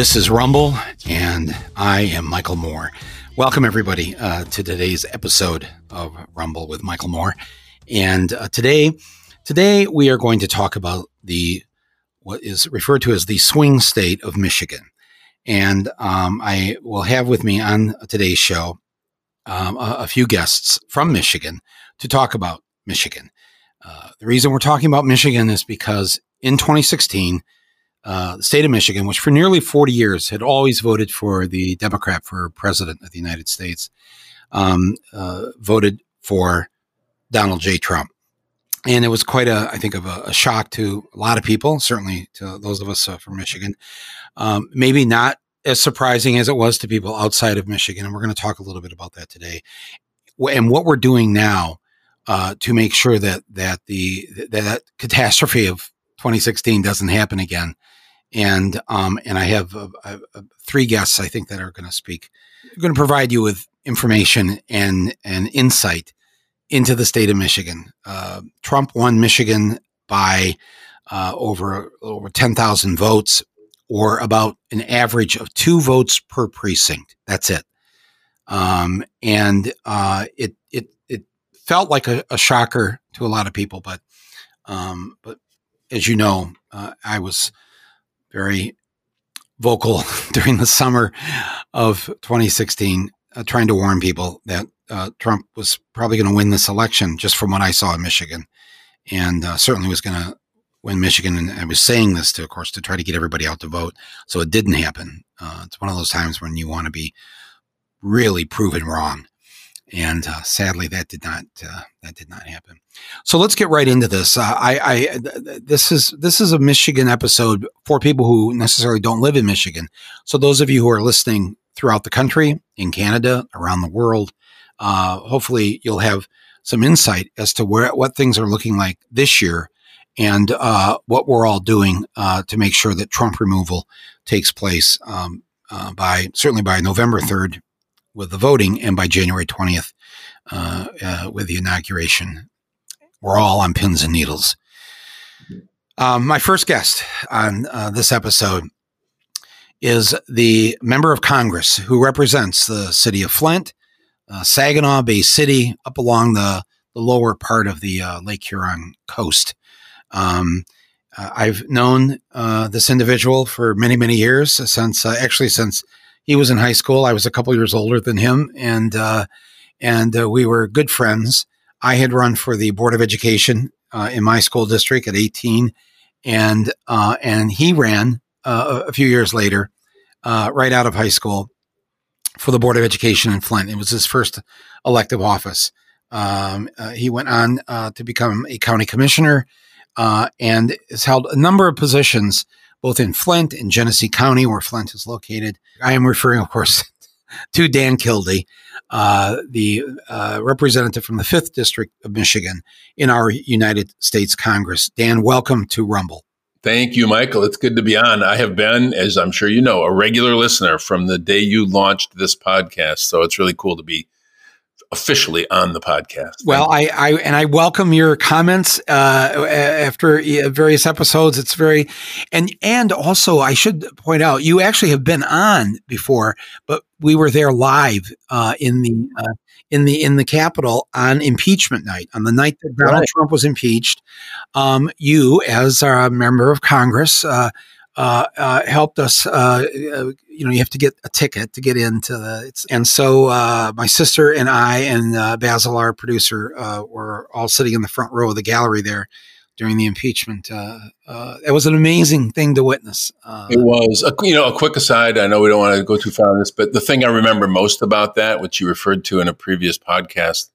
This is Rumble, and I am Michael Moore. Welcome, everybody, uh, to today's episode of Rumble with Michael Moore. And uh, today, today we are going to talk about the what is referred to as the swing state of Michigan. And um, I will have with me on today's show um, a, a, few guests from Michigan to talk about Michigan. Uh, the reason we're talking about Michigan is because in 2016, uh, the state of Michigan, which for nearly 40 years had always voted for the Democrat for president of the United States, um, uh, voted for Donald J. Trump. And it was quite a, I think, of a, a shock to a lot of people, certainly to those of us uh, from Michigan. Um, maybe not as surprising as it was to people outside of Michigan. And we're going to talk a little bit about that today. And what we're doing now uh, to make sure that that the that catastrophe of 2016 doesn't happen again and um, and I have uh, uh, three guests I think that are going to speak. I'm going to provide you with information and and insight into the state of Michigan. Uh, Trump won Michigan by uh, over over ten thousand votes, or about an average of two votes per precinct. That's it. Um, and uh, it it it felt like a, a, shocker to a lot of people, but um, but as you know, uh, I was very vocal during the summer of 2016, uh, trying to warn people that uh, Trump was probably going to win this election, just from what I saw in Michigan, and uh, certainly was going to win Michigan. And I was saying this to, of course, to try to get everybody out to vote. So it didn't happen. Uh, it's one of those times when you want to be really proven wrong and uh, sadly that did not uh, that did not happen. So let's get right into this. Uh, I, I this is this is a Michigan episode for people who necessarily don't live in Michigan. So those of you who are listening throughout the country, in Canada, around the world, uh, hopefully you'll have some insight as to where what things are looking like this year and uh, what we're all doing uh, to make sure that Trump removal takes place um, by certainly by November third with the voting and by January 20th uh, uh, with the inauguration. We're all on pins and needles. Um, my first guest on uh, this episode is the member of Congress who represents the city of Flint, uh, Saginaw Bay City, up along the, the lower part of the uh, Lake Huron coast. Um, uh, I've known this individual for many, many years, since actually since he was in high school. I was a couple years older than him, and uh, and uh, we were good friends. I had run for the board of education uh, in my school district at 18, and uh, and he ran uh, a few years later, uh, right out of high school, for the board of education in Flint. It was his first elective office. Um, he went on to become a county commissioner and has held a number of positions both in Flint and Genesee County, where Flint is located. I am referring, of course, to Dan Kildee, uh, the uh, representative from the 5th District of Michigan in our United States Congress. Dan, welcome to Rumble. Thank you, Michael. It's good to be on. I have been, as I'm sure you know, a regular listener from the day you launched this podcast. So it's really cool to be officially on the podcast. Well, I, I, and I welcome your comments uh, after various episodes. It's very, and and also I should point out you actually have been on before, but we were there live uh, in the uh, in the in the Capitol on impeachment night on the night that Donald right. Trump was impeached. Um, you, as a member of Congress. Uh, uh, uh, helped us. Uh, uh, you know, you have to get a ticket to get into the. and so uh, my sister and I and uh, Basil, our producer, uh were all sitting in the front row of the gallery there during the impeachment. Uh, uh, it was an amazing thing to witness. it was. A, you know, a quick aside. I know we don't want to go too far on this, but the thing I remember most about that, which you referred to in a previous podcast,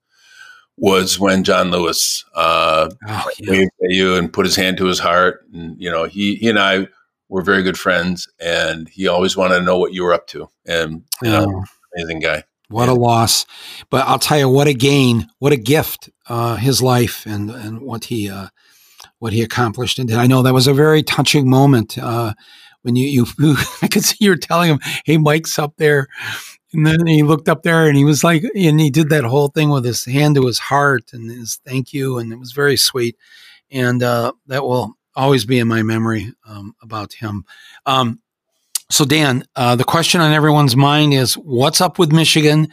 was when John Lewis uh, oh, yeah. waved at you and put his hand to his heart, and you know he he and I we're very good friends, and he always wanted to know what you were up to. And you know, amazing guy. What a loss, but I'll tell you what a gain, what a gift, uh, his life and and what he uh, what he accomplished. And I know that was a very touching moment uh, when you you I could see you were telling him, "Hey, Mike's up there." And then he looked up there and he was like, and he did that whole thing with his hand to his heart and his thank you. And it was very sweet. And uh, that will always be in my memory um, about him. Um, So, Dan, uh, the question on everyone's mind is what's up with Michigan?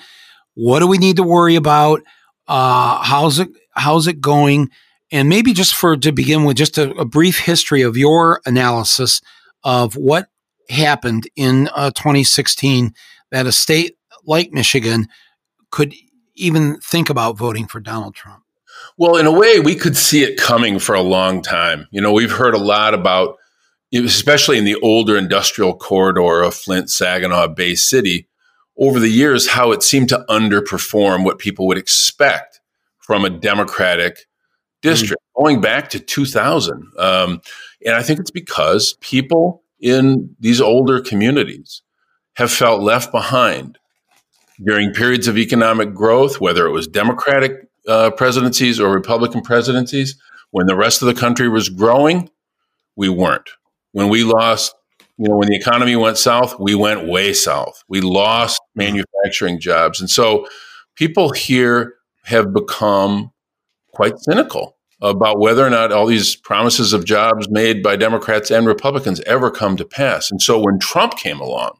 What do we need to worry about? Uh, how's it how's it going? And maybe just for to begin with, just a, a brief history of your analysis of what happened in uh, 2016 that a state like Michigan could even think about voting for Donald Trump. Well, in a way, we could see it coming for a long time. You know, we've heard a lot about, especially in the older industrial corridor of Flint, Saginaw, Bay City, over the years, how it seemed to underperform what people would expect from a Democratic district mm-hmm. going back to 2000. Um, and I think it's because people in these older communities have felt left behind during periods of economic growth, whether it was Democratic uh, presidencies or Republican presidencies. When the rest of the country was growing, we weren't. When we lost, you know, when the economy went south, we went way south. We lost manufacturing jobs. And so people here have become quite cynical about whether or not all these promises of jobs made by Democrats and Republicans ever come to pass. And so when Trump came along,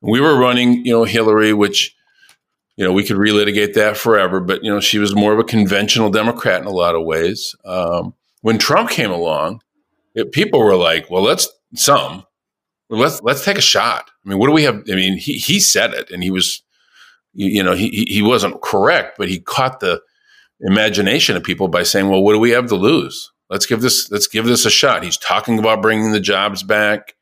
we were running, you know, Hillary, which, you know, we could relitigate that forever, but, you know, she was more of a conventional Democrat in a lot of ways. Um, when Trump came along, it, people were like, well, let's, some, let's, let's take a shot. I mean, what do we have? I mean, he, he said it and he was, you, you know, he, he wasn't correct, but he caught the imagination of people by saying, well, what do we have to lose? Let's give this, let's give this a shot. He's talking about bringing the jobs back.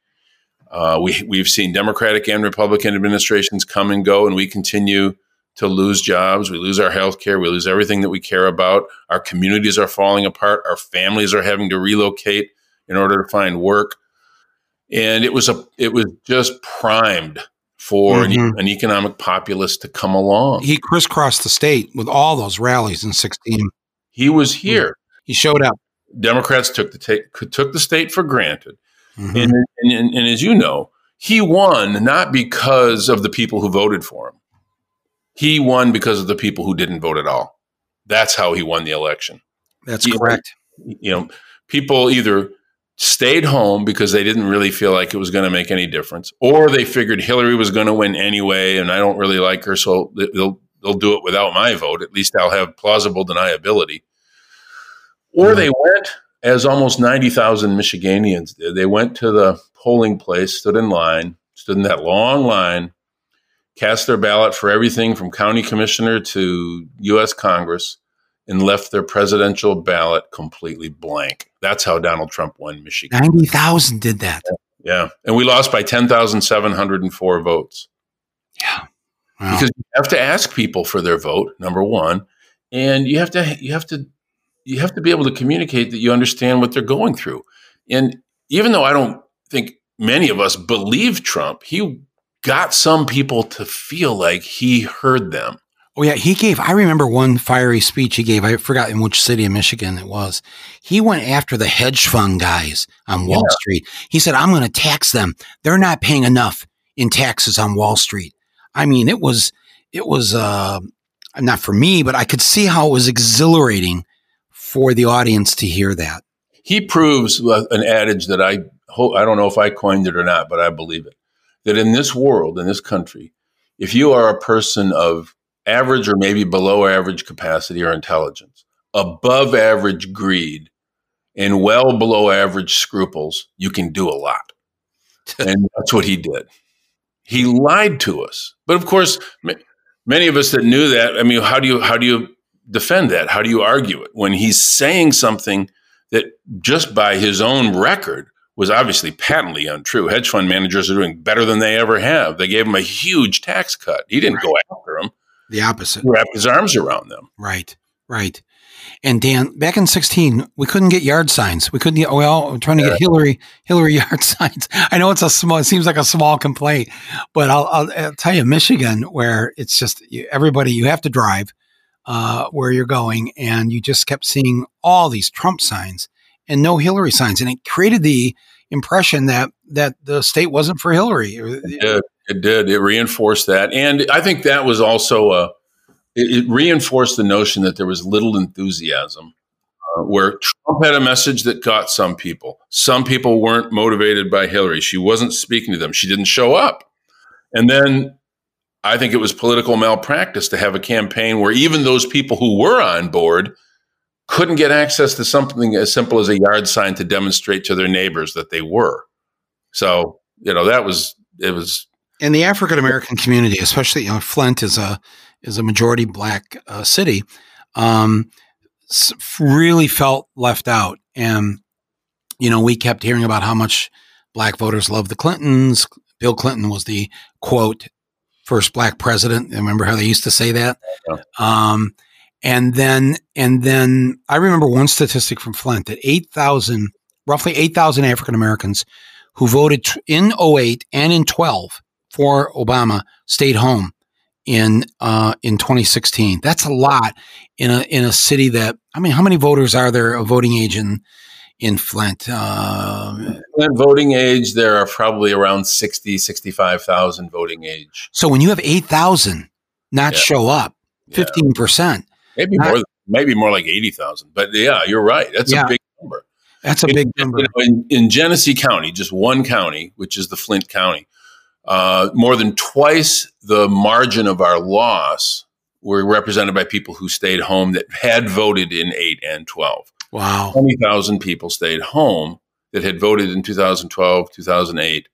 Uh, we, we've seen Democratic and Republican administrations come and go, and we continue to lose jobs. We lose our health care. We lose everything that we care about. Our communities are falling apart. Our families are having to relocate in order to find work. And it was a it was just primed for mm-hmm. an, an, economic populace to come along. He crisscrossed the state with all those rallies in 16. He was here. He showed up. Democrats took the take, took the state for granted. Mm-hmm. And, and, and as you know, he won not because of the people who voted for him. He won because of the people who didn't vote at all. That's how he won the election. That's he, correct. You know, people either stayed home because they didn't really feel like it was going to make any difference, or they figured Hillary was going to win anyway, and I don't really like her, so they'll they'll do it without my vote. At least I'll have plausible deniability. Or they went as almost 90,000 Michiganians did. They went to the polling place, stood in line, stood in that long line, cast their ballot for everything from county commissioner to U.S. Congress, and left their presidential ballot completely blank. That's how Donald Trump won Michigan. 90,000 did that. Yeah. And we lost by 10,704 votes. Yeah. Wow. Because you have to ask people for their vote, number one. And you have to you have to you have to be able to communicate that you understand what they're going through. And even though I don't think many of us believe Trump, he got some people to feel like he heard them. Oh yeah, he gave. I remember one fiery speech he gave. I forgot in which city of Michigan it was. He went after the hedge fund guys on Wall yeah. Street. He said, "I'm going to tax them. They're not paying enough in taxes on Wall Street." I mean, it was it was uh, not for me, but I could see how it was exhilarating for the audience to hear that. He proves an adage that I hope, I don't know if I coined it or not, but I believe it. That in this world, in this country, if you are a person of average or maybe below average capacity or intelligence, above average greed, and well below average scruples, you can do a lot. and that's what he did. He lied to us. But of course, many of us that knew that, I mean, how do you how do you defend that? How do you argue it when he's saying something that just by his own record was obviously patently untrue? Hedge fund managers are doing better than they ever have. They gave him a huge tax cut. He didn't right. go after them. The opposite. He wrapped his arms around them. Right. Right. And Dan, back in 16, we couldn't get yard signs. We couldn't get, well, we're trying to get Hillary, Hillary yard signs. I know it's a small, it seems like a small complaint, but I'll, I'll, I'll tell you, Michigan, where it's just everybody, you have to drive uh, where you're going, and you just kept seeing all these Trump signs and no Hillary signs, and it created the impression that that the state wasn't for Hillary. It did. It, did. it reinforced that, and I think that was also a. It, it reinforced the notion that there was little enthusiasm uh, where Trump had a message that got some people. Some people weren't motivated by Hillary. She wasn't speaking to them. She didn't show up. And then I think it was political malpractice to have a campaign where even those people who were on board couldn't get access to something as simple as a yard sign to demonstrate to their neighbors that they were. So, you know, that was it was in the African American community, especially you know, Flint is a is a majority black uh, city. Um, really felt left out. And, you know, we kept hearing about how much black voters love the Clintons. Bill Clinton was the quote, first black president. Remember how they used to say that? Yeah. Um, and then, and then I remember one statistic from Flint that 8,000, roughly 8,000 African Americans who voted in 08 and in 12 for Obama stayed home in uh, in 2016. That's a lot in a in a city that I mean, how many voters are there of voting age in in Flint? Uh, Flint voting age, there are probably around 60, 65,000 voting age. So when you have 8,000 not yeah. show up, 15%. Maybe more maybe more like 80,000. But yeah, you're right. That's yeah, a big number. That's a in, big number. You know, in, in Genesee County, just one county, which is the Flint County, uh, more than twice the margin of our loss were represented by people who stayed home that had voted in 8 and 12. Wow. 20,000 people stayed home that had voted in 2012, 2008,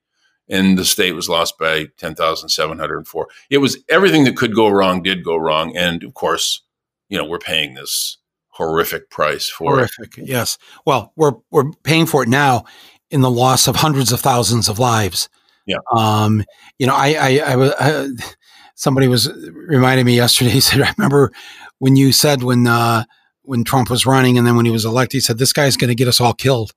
and the state was lost by 10,704. It was everything that could go wrong did go wrong. And of course, you know, we're paying this horrific price for horrific, it. yes. Well, we're, we're paying for it now in the loss of hundreds of thousands of lives. Yeah. Um, you know, I, I, I, I somebody was reminding me yesterday. He said, "I remember when you said when uh, when Trump was running, and then when he was elected, he said this guy's going to get us all killed."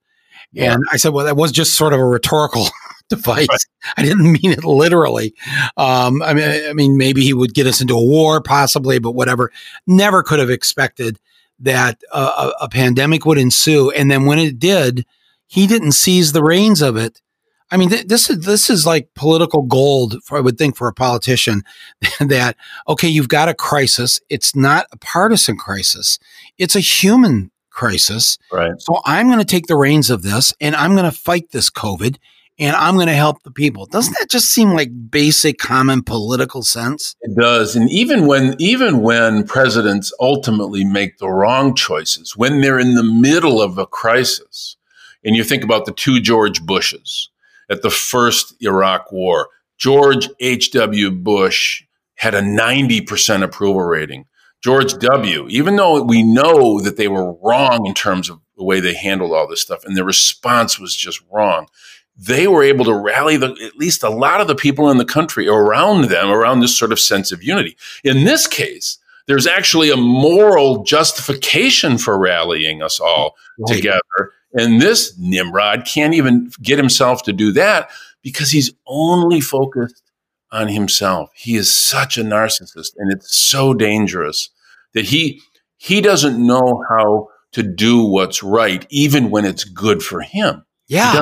Yeah. And I said, "Well, that was just sort of a rhetorical device. Right. I didn't mean it literally. Um, I mean, I mean, maybe he would get us into a war, possibly, but whatever. Never could have expected that uh, a, a pandemic would ensue, and then when it did." He didn't seize the reins of it I mean, th- this is this is like political gold. For, I would think for a politician that okay, you've got a crisis. It's not a partisan crisis. It's a human crisis. Right. So I'm going to take the reins of this, and I'm going to fight this COVID, and I'm going to help the people. Doesn't that just seem like basic common political sense? It does. And even when even when presidents ultimately make the wrong choices, when they're in the middle of a crisis, and you think about the two George Bushes at the first Iraq war. George H.W. Bush had a 90% approval rating. George W., even though we know that they were wrong in terms of the way they handled all this stuff and their response was just wrong, they were able to rally the, at least a lot of the people in the country around them, around this sort of sense of unity. In this case, there's actually a moral justification for rallying us all right. together and this Nimrod can't even get himself to do that because he's only focused on himself. He is such a narcissist and it's so dangerous that he he doesn't know how to do what's right even when it's good for him. Yeah.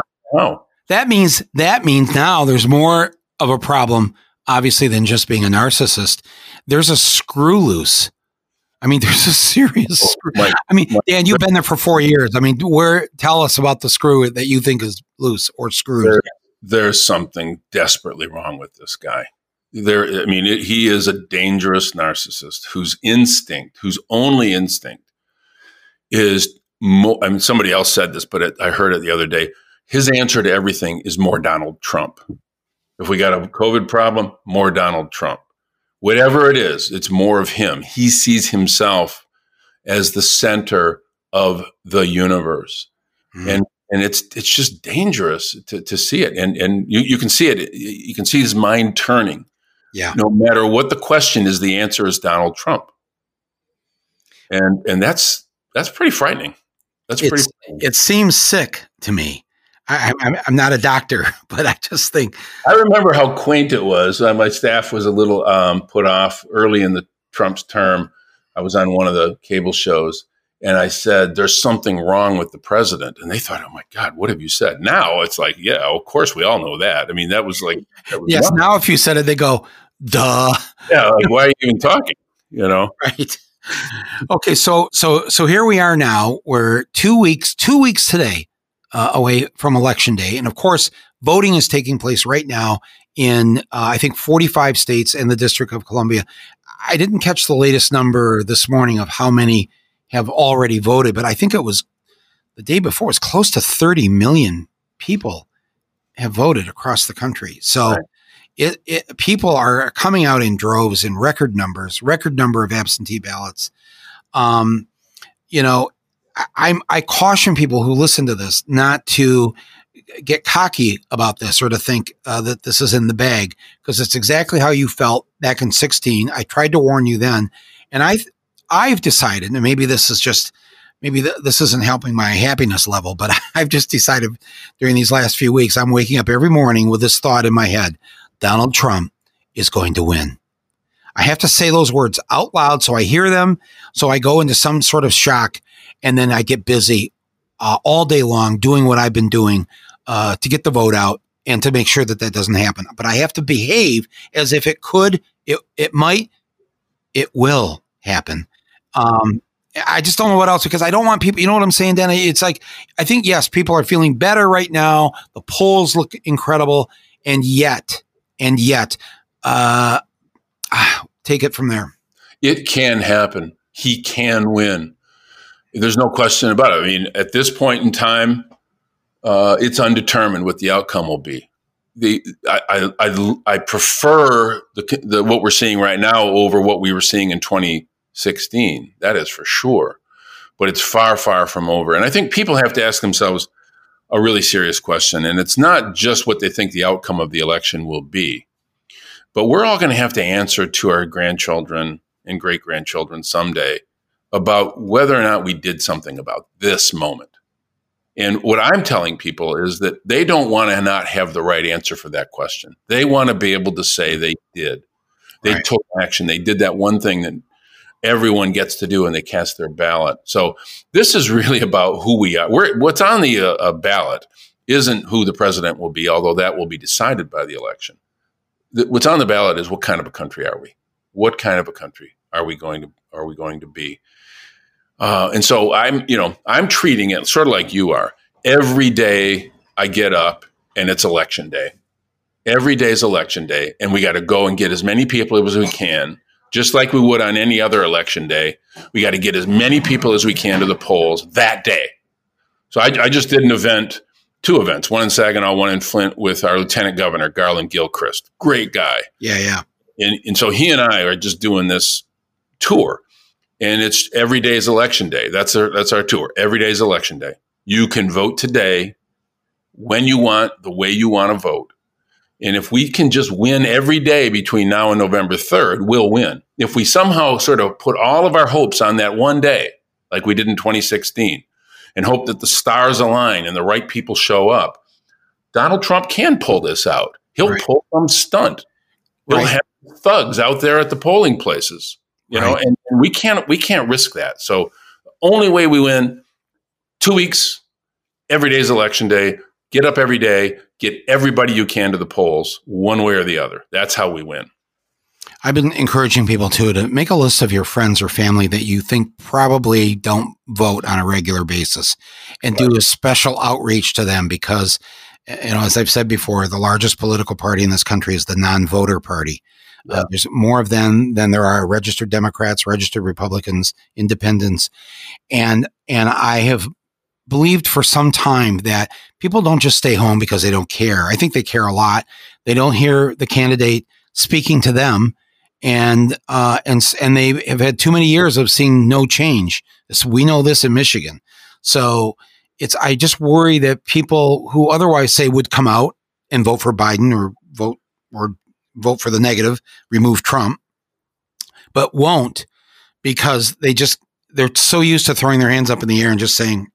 That means that means now there's more of a problem obviously than just being a narcissist. There's a screw loose I mean, there's a serious oh, screw. My, I mean, Dan, you've been there for four years. I mean, where tell us about the screw that you think is loose or screwed. There, there's something desperately wrong with this guy. There, I mean, it, he is a dangerous narcissist whose instinct, whose only instinct, is. Mo- I mean, somebody else said this, but it, I heard it the other day. His answer to everything is more Donald Trump. If we got a COVID problem, more Donald Trump whatever it is, it's more of him. He sees himself as the center of the universe. Mm-hmm. And and it's it's just dangerous to, to see it. And and you, you can see it. You can see his mind turning. Yeah. No matter what the question is, the answer is Donald Trump. And and that's that's pretty frightening. That's it's, pretty. Frightening. It seems sick to me I, am I'm not a doctor, but I just think. I remember how quaint it was. Uh, my staff was a little um, put off early in the Trump's term. I was on one of the cable shows, and I said, "There's something wrong with the president," and they thought, "Oh my God, what have you said?" Now it's like, yeah, of course we all know that. I mean, that was like, that was yes. Now, if you said it, they go, "Duh." Yeah, like why are you even talking? You know, right? okay, so so so here we are now. We're two weeks two weeks today uh, away from election day, and of course, voting is taking place right now in uh, I think 45 states and the District of Columbia. I didn't catch the latest number this morning of how many have already voted, but I think it was the day before. It's close to 30 million people have voted across the country. So. Right. It, it, people are coming out in droves in record numbers, record number of absentee ballots. Um, you know, I, am I caution people who listen to this not to get cocky about this or to think uh, that this is in the bag because it's exactly how you felt back in 16. I tried to warn you then, and I I've decided, and maybe this is just maybe th- this isn't helping my happiness level, but I've just decided during these last few weeks I'm waking up every morning with this thought in my head: Donald Trump is going to win. I have to say those words out loud so I hear them, so I go into some sort of shock, and then I get busy uh, all day long doing what I've been doing uh, to get the vote out and to make sure that that doesn't happen. But I have to behave as if it could, it, it might, it will happen. Um, I just don't know what else because I don't want people. You know what I'm saying, Danny? It's like I think yes, people are feeling better right now. The polls look incredible, and yet, and yet, uh, ah, take it from there. It can happen. He can win. There's no question about it. I mean, at this point in time, uh, it's undetermined what the outcome will be. The I I, I prefer the, the what we're seeing right now over what we were seeing in 2016. That is for sure, but it's far far from over. And I think people have to ask themselves a really serious question, and it's not just what they think the outcome of the election will be, but we're all going to have to answer to our grandchildren and great grandchildren someday about whether or not we did something about this moment. And what I'm telling people is that they don't want to not have the right answer for that question. They want to be able to say they did. They right. took action. They did that one thing that everyone gets to do and they cast their ballot. So this is really about who we are. We're, what's on the uh, uh, ballot isn't who the president will be, although that will be decided by the election. The, what's on the ballot is what kind of a country are we? What kind of a country are we going to are we going to be? Uh, and so I'm, you know, I'm treating it sort of like you are. Every day I get up and it's election day. Every day is election day, and we got to go and get as many people as we can, just like we would on any other election day. We got to get as many people as we can to the polls that day. So I, I just did an event, two events, one in Saginaw, one in Flint, with our Lieutenant Governor Garland Gilchrist. Great guy. Yeah, yeah. And, and so he and I are just doing this tour and it's every day is election day. That's our that's our tour. Every day is election day. You can vote today when you want, the way you want to vote. And if we can just win every day between now and November 3rd, we'll win. If we somehow sort of put all of our hopes on that one day, like we did in 2016, and hope that the stars align and the right people show up, Donald Trump can pull this out. He'll right. pull some stunt. He'll right. have thugs out there at the polling places you right. know, and, and we can't we can't risk that. So only way we win, two weeks, every day is election day. Get up every day, get everybody you can to the polls, one way or the other. That's how we win. I've been encouraging people too to make a list of your friends or family that you think probably don't vote on a regular basis and do a special outreach to them because you know as I've said before the largest political party in this country is the non-voter party uh, there's more of them than there are registered Democrats, registered Republicans, independents, and and I have believed for some time that people don't just stay home because they don't care. I think they care a lot. They don't hear the candidate speaking to them, and uh, and and they have had too many years of seeing no change. we know this in Michigan, so it's. I just worry that people who otherwise say would come out and vote for Biden or vote or vote for the negative, remove Trump, but won't because they just they're so used to throwing their hands up in the air and just saying,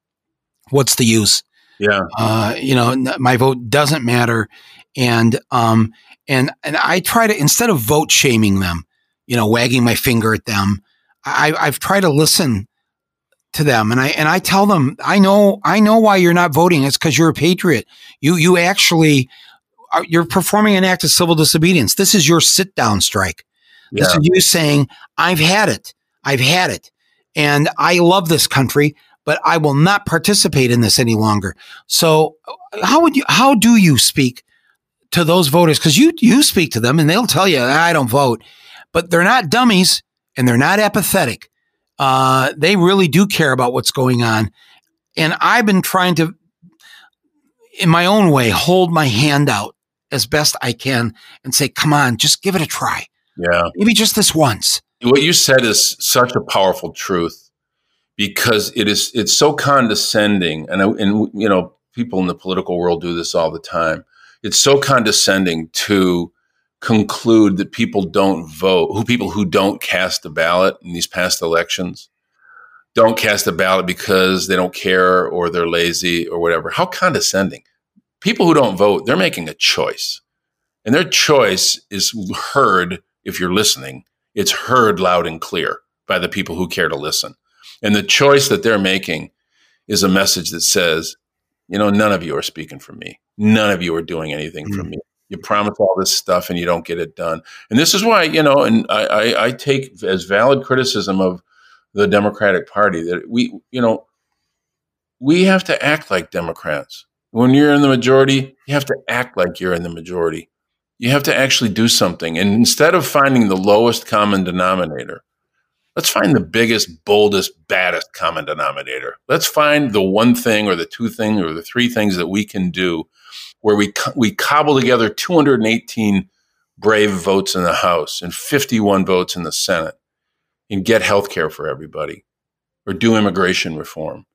"What's the use?" Yeah, uh, you know, my vote doesn't matter, and um, and and I try to instead of vote shaming them, you know, wagging my finger at them, I, I've tried to listen to them and I and I tell them I know I know why you're not voting it's cuz you're a patriot you you actually you're performing an act of civil disobedience. This is your sit down strike. Yeah. This is you saying, I've had it. I've had it. And I love this country, but I will not participate in this any longer. So how would you, how do you speak to those voters? Cause you, you speak to them and they'll tell you, I don't vote, but they're not dummies and they're not apathetic. Uh, they really do care about what's going on. And I've been trying to, in my own way, hold my hand out as best I can and say, come on, just give it a try. Yeah. Maybe just this once. What you said is such a powerful truth because it is it's so condescending and and you know people in the political world do this all the time. It's so condescending to conclude that people don't vote, who people who don't cast a ballot in these past elections don't cast a ballot because they don't care or they're lazy or whatever. How condescending. People who don't vote, they're making a choice. And their choice is heard if you're listening. It's heard loud and clear by the people who care to listen. And the choice that they're making is a message that says, you know, none of you are speaking for me. None of you are doing anything mm-hmm. for me you promise all this stuff and you don't get it done. And this is why, you know, and I, I, I take as valid criticism of the Democratic Party that we, you know, we have to act like Democrats. When you're in the majority, you have to act like you're in the majority. You have to actually do something. And instead of finding the lowest common denominator, let's find the biggest, boldest, baddest common denominator. Let's find the one thing or the two things or the three things that we can do where we we cobble together 218 brave votes in the House and 51 votes in the Senate and get health care for everybody or do immigration reform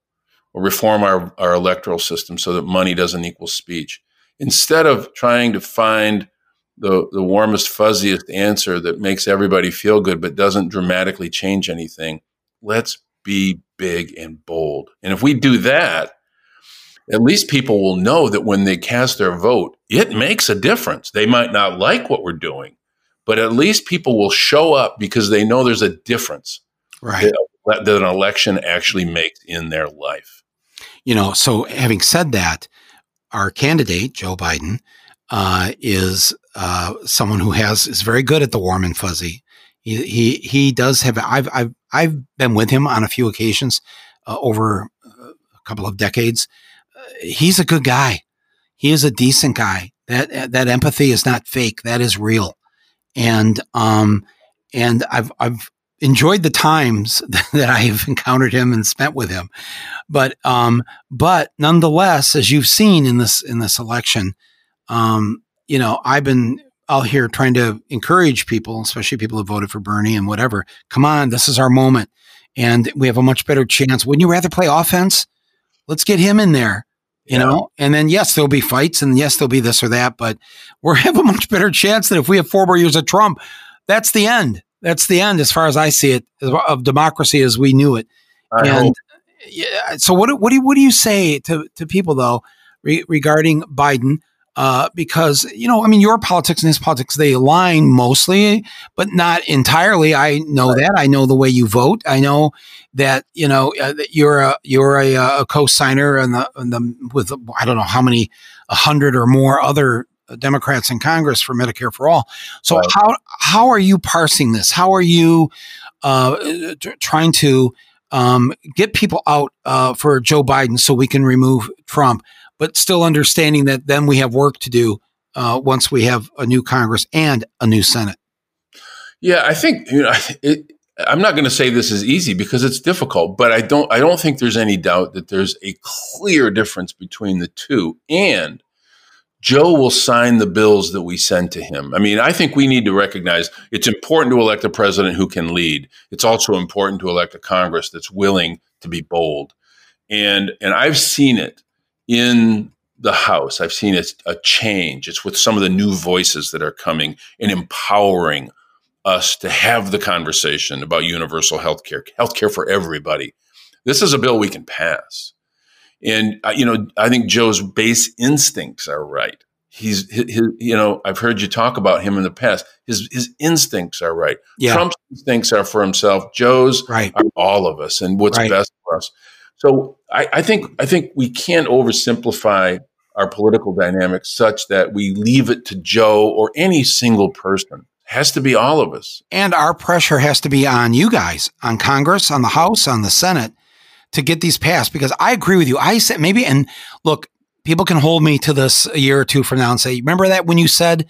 or reform our, our electoral system so that money doesn't equal speech. Instead of trying to find the, the warmest, fuzziest answer that makes everybody feel good but doesn't dramatically change anything, let's be big and bold. And if we do that, at least people will know that when they cast their vote, it makes a difference. They might not like what we're doing, but at least people will show up because they know there's a difference right. that, that an election actually makes in their life. You know, so having said that, our candidate, Joe Biden, uh, is uh, someone who has is very good at the warm and fuzzy. He he, he does have. I've I've I've been with him on a few occasions uh, over a couple of decades, he's a good guy. He is a decent guy. That that empathy is not fake. That is real. And um and I've I've enjoyed the times that I've encountered him and spent with him. But um but nonetheless, as you've seen in this in this election, um, you know, I've been out here trying to encourage people, especially people who voted for Bernie and whatever. Come on, this is our moment. And we have a much better chance. Wouldn't you rather play offense? Let's get him in there you yeah. know and then yes there'll be fights and yes there'll be this or that but we have a much better chance than if we have four more years of trump that's the end that's the end as far as i see it of democracy as we knew it I and hope. yeah so what, what do you what do you say to, to people though re- regarding biden uh, because you know, I mean, your politics and his politics they align mostly, but not entirely. I know right. that. I know the way you vote. I know that you know uh, that you're a you're a, a co-signer and the, and the with I don't know how many a hundred or more other Democrats in Congress for Medicare for all. So right. how how are you parsing this? How are you uh, t- trying to um, get people out uh, for Joe Biden so we can remove Trump? But still understanding that then we have work to do uh, once we have a new Congress and a new Senate. Yeah, I think you know. It, I'm not going to say this is easy because it's difficult, but I don't. I don't think there's any doubt that there's a clear difference between the two. And Joe will sign the bills that we send to him. I mean, I think we need to recognize it's important to elect a president who can lead. It's also important to elect a Congress that's willing to be bold. And and I've seen it in the house. I've seen a, a change. It's with some of the new voices that are coming and empowering us to have the conversation about universal health care, health care for everybody. This is a bill we can pass. And, uh, you know, I think Joe's base instincts are right. He's, his, his, you know, I've heard you talk about him in the past. His, his instincts are right. Yeah. Trump's instincts are for himself. Joe's right. are all of us and what's right. best for us. So I, I think I think we can't oversimplify our political dynamics such that we leave it to Joe or any single person It has to be all of us. And our pressure has to be on you guys, on Congress, on the House, on the Senate to get these passed because I agree with you. I said maybe, and look, people can hold me to this a year or two from now and say, remember that when you said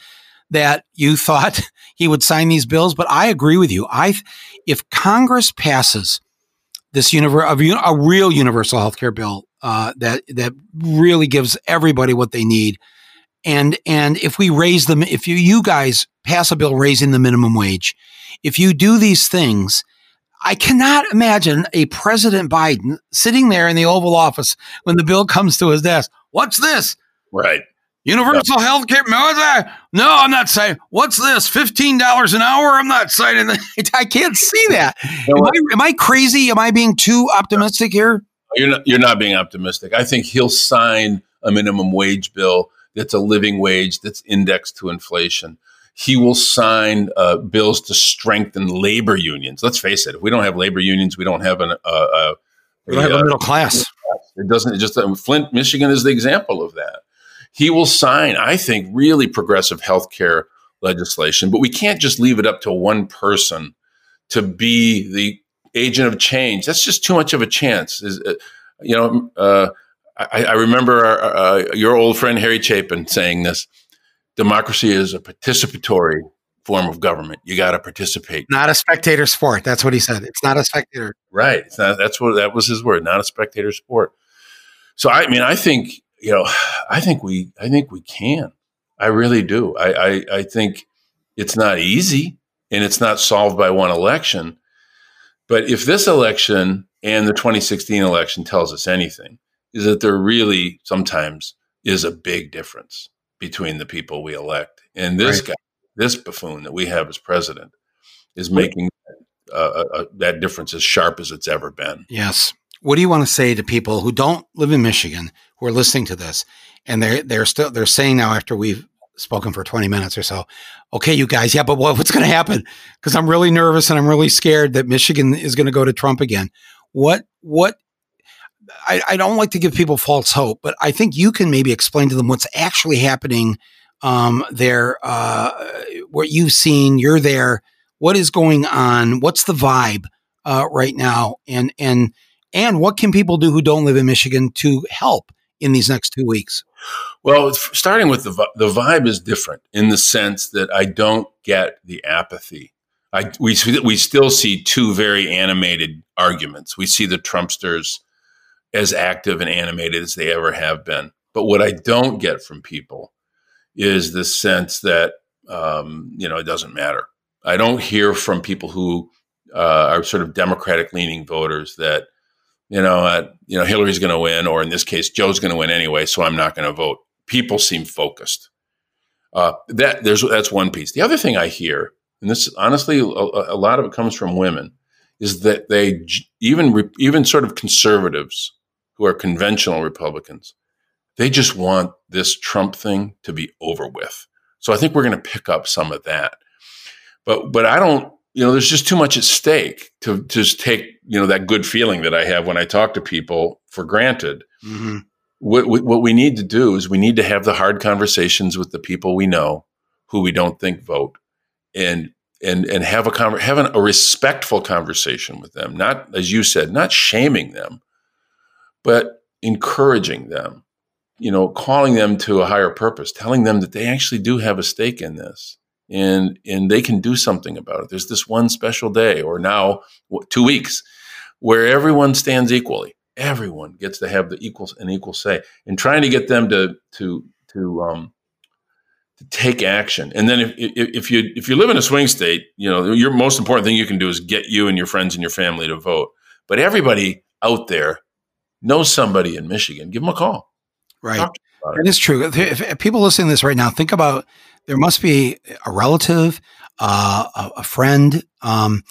that you thought he would sign these bills? But I agree with you. I, if Congress passes this univer- a, a real universal health care bill uh, that that really gives everybody what they need, and and if we raise them, if you you guys pass a bill raising the minimum wage, if you do these things I cannot imagine a President Biden sitting there in the Oval Office when the bill comes to his desk. What's this? Right. Universal health care. No, I'm not saying. What's this? Fifteen dollars an hour? I'm not signing that. I can't see that. Am I, am I crazy? Am I being too optimistic here? You're not. You're not being optimistic. I think he'll sign a minimum wage bill that's a living wage that's indexed to inflation he will sign uh, bills to strengthen labor unions. Let's face it: if we don't have labor unions, we don't have an, uh, uh, we don't have a middle class. It doesn't. It just uh, Flint, Michigan, is the example of that. He will sign, I think, really progressive health care legislation, but we can't just leave it up to one person to be the agent of change. That's just too much of a chance. Is uh, you know, uh, I, I, remember our, your old friend Harry Chapin saying this democracy is a participatory form of government. You got to participate. Not a spectator sport. That's what he said. It's not a spectator. Right. Not, that's what that was his word. Not a spectator sport. So I mean, I think you know, I think we, I think we can. I really do. I, I, I think it's not easy and it's not solved by one election. But if this election and the 2016 election tells us anything, is that there really sometimes is a big difference between the people we elect. And this right. guy, this buffoon that we have as president, is making uh, uh, uh, that difference as sharp as it's ever been. Yes. What do you want to say to people who don't live in Michigan who are listening to this, and they're they're still they're saying now after we've spoken for 20 minutes or so. Okay, you guys, yeah, but what, what's going to happen? Because I'm really nervous and I'm really scared that Michigan is going to go to Trump again. What what I, I, don't like to give people false hope, but I think you can maybe explain to them what's actually happening um, there, uh, what you've seen, you're there. What is going on? What's the vibe uh, right now? And and and what can people do who don't live in Michigan to help in these next two weeks? Well, starting with the the vibe is different in the sense that I don't get the apathy. I we we still see two very animated arguments. We see the Trumpsters as active and animated as they ever have been. But what I don't get from people is the sense that um, you know it doesn't matter. I don't hear from people who uh, are sort of Democratic leaning voters that you know uh, you know Hillary's going to win, or in this case, Joe's going to win anyway, so I'm not going to vote. People seem focused. Uh, that there's that's one piece. The other thing I hear, and this honestly, a, a lot of it comes from women, is that they even even sort of conservatives who are conventional Republicans, they just want this Trump thing to be over with. So I think we're going to pick up some of that. But but I don't, you know, there's just too much at stake to, to just take, you know, that good feeling that I have when I talk to people for granted. Mm-hmm. What, what we need to do is we need to have the hard conversations with the people we know who we don't think vote and and and have a con- have a respectful conversation with them not as you said not shaming them but encouraging them, you know, calling them to a higher purpose, telling them that they actually do have a stake in this and and they can do something about it. There's this one special day or now two weeks where everyone stands equally. Everyone gets to have the equal an equal say and trying to get them to to to um to take action. And then if, if you if you live in a swing state, you know, your most important thing you can do is get you and your friends and your family to vote. But everybody out there know somebody in Michigan, give them a call. Right. It is true. If, if, people listening to this right now, think about there must be a relative, uh, a, a, friend, um,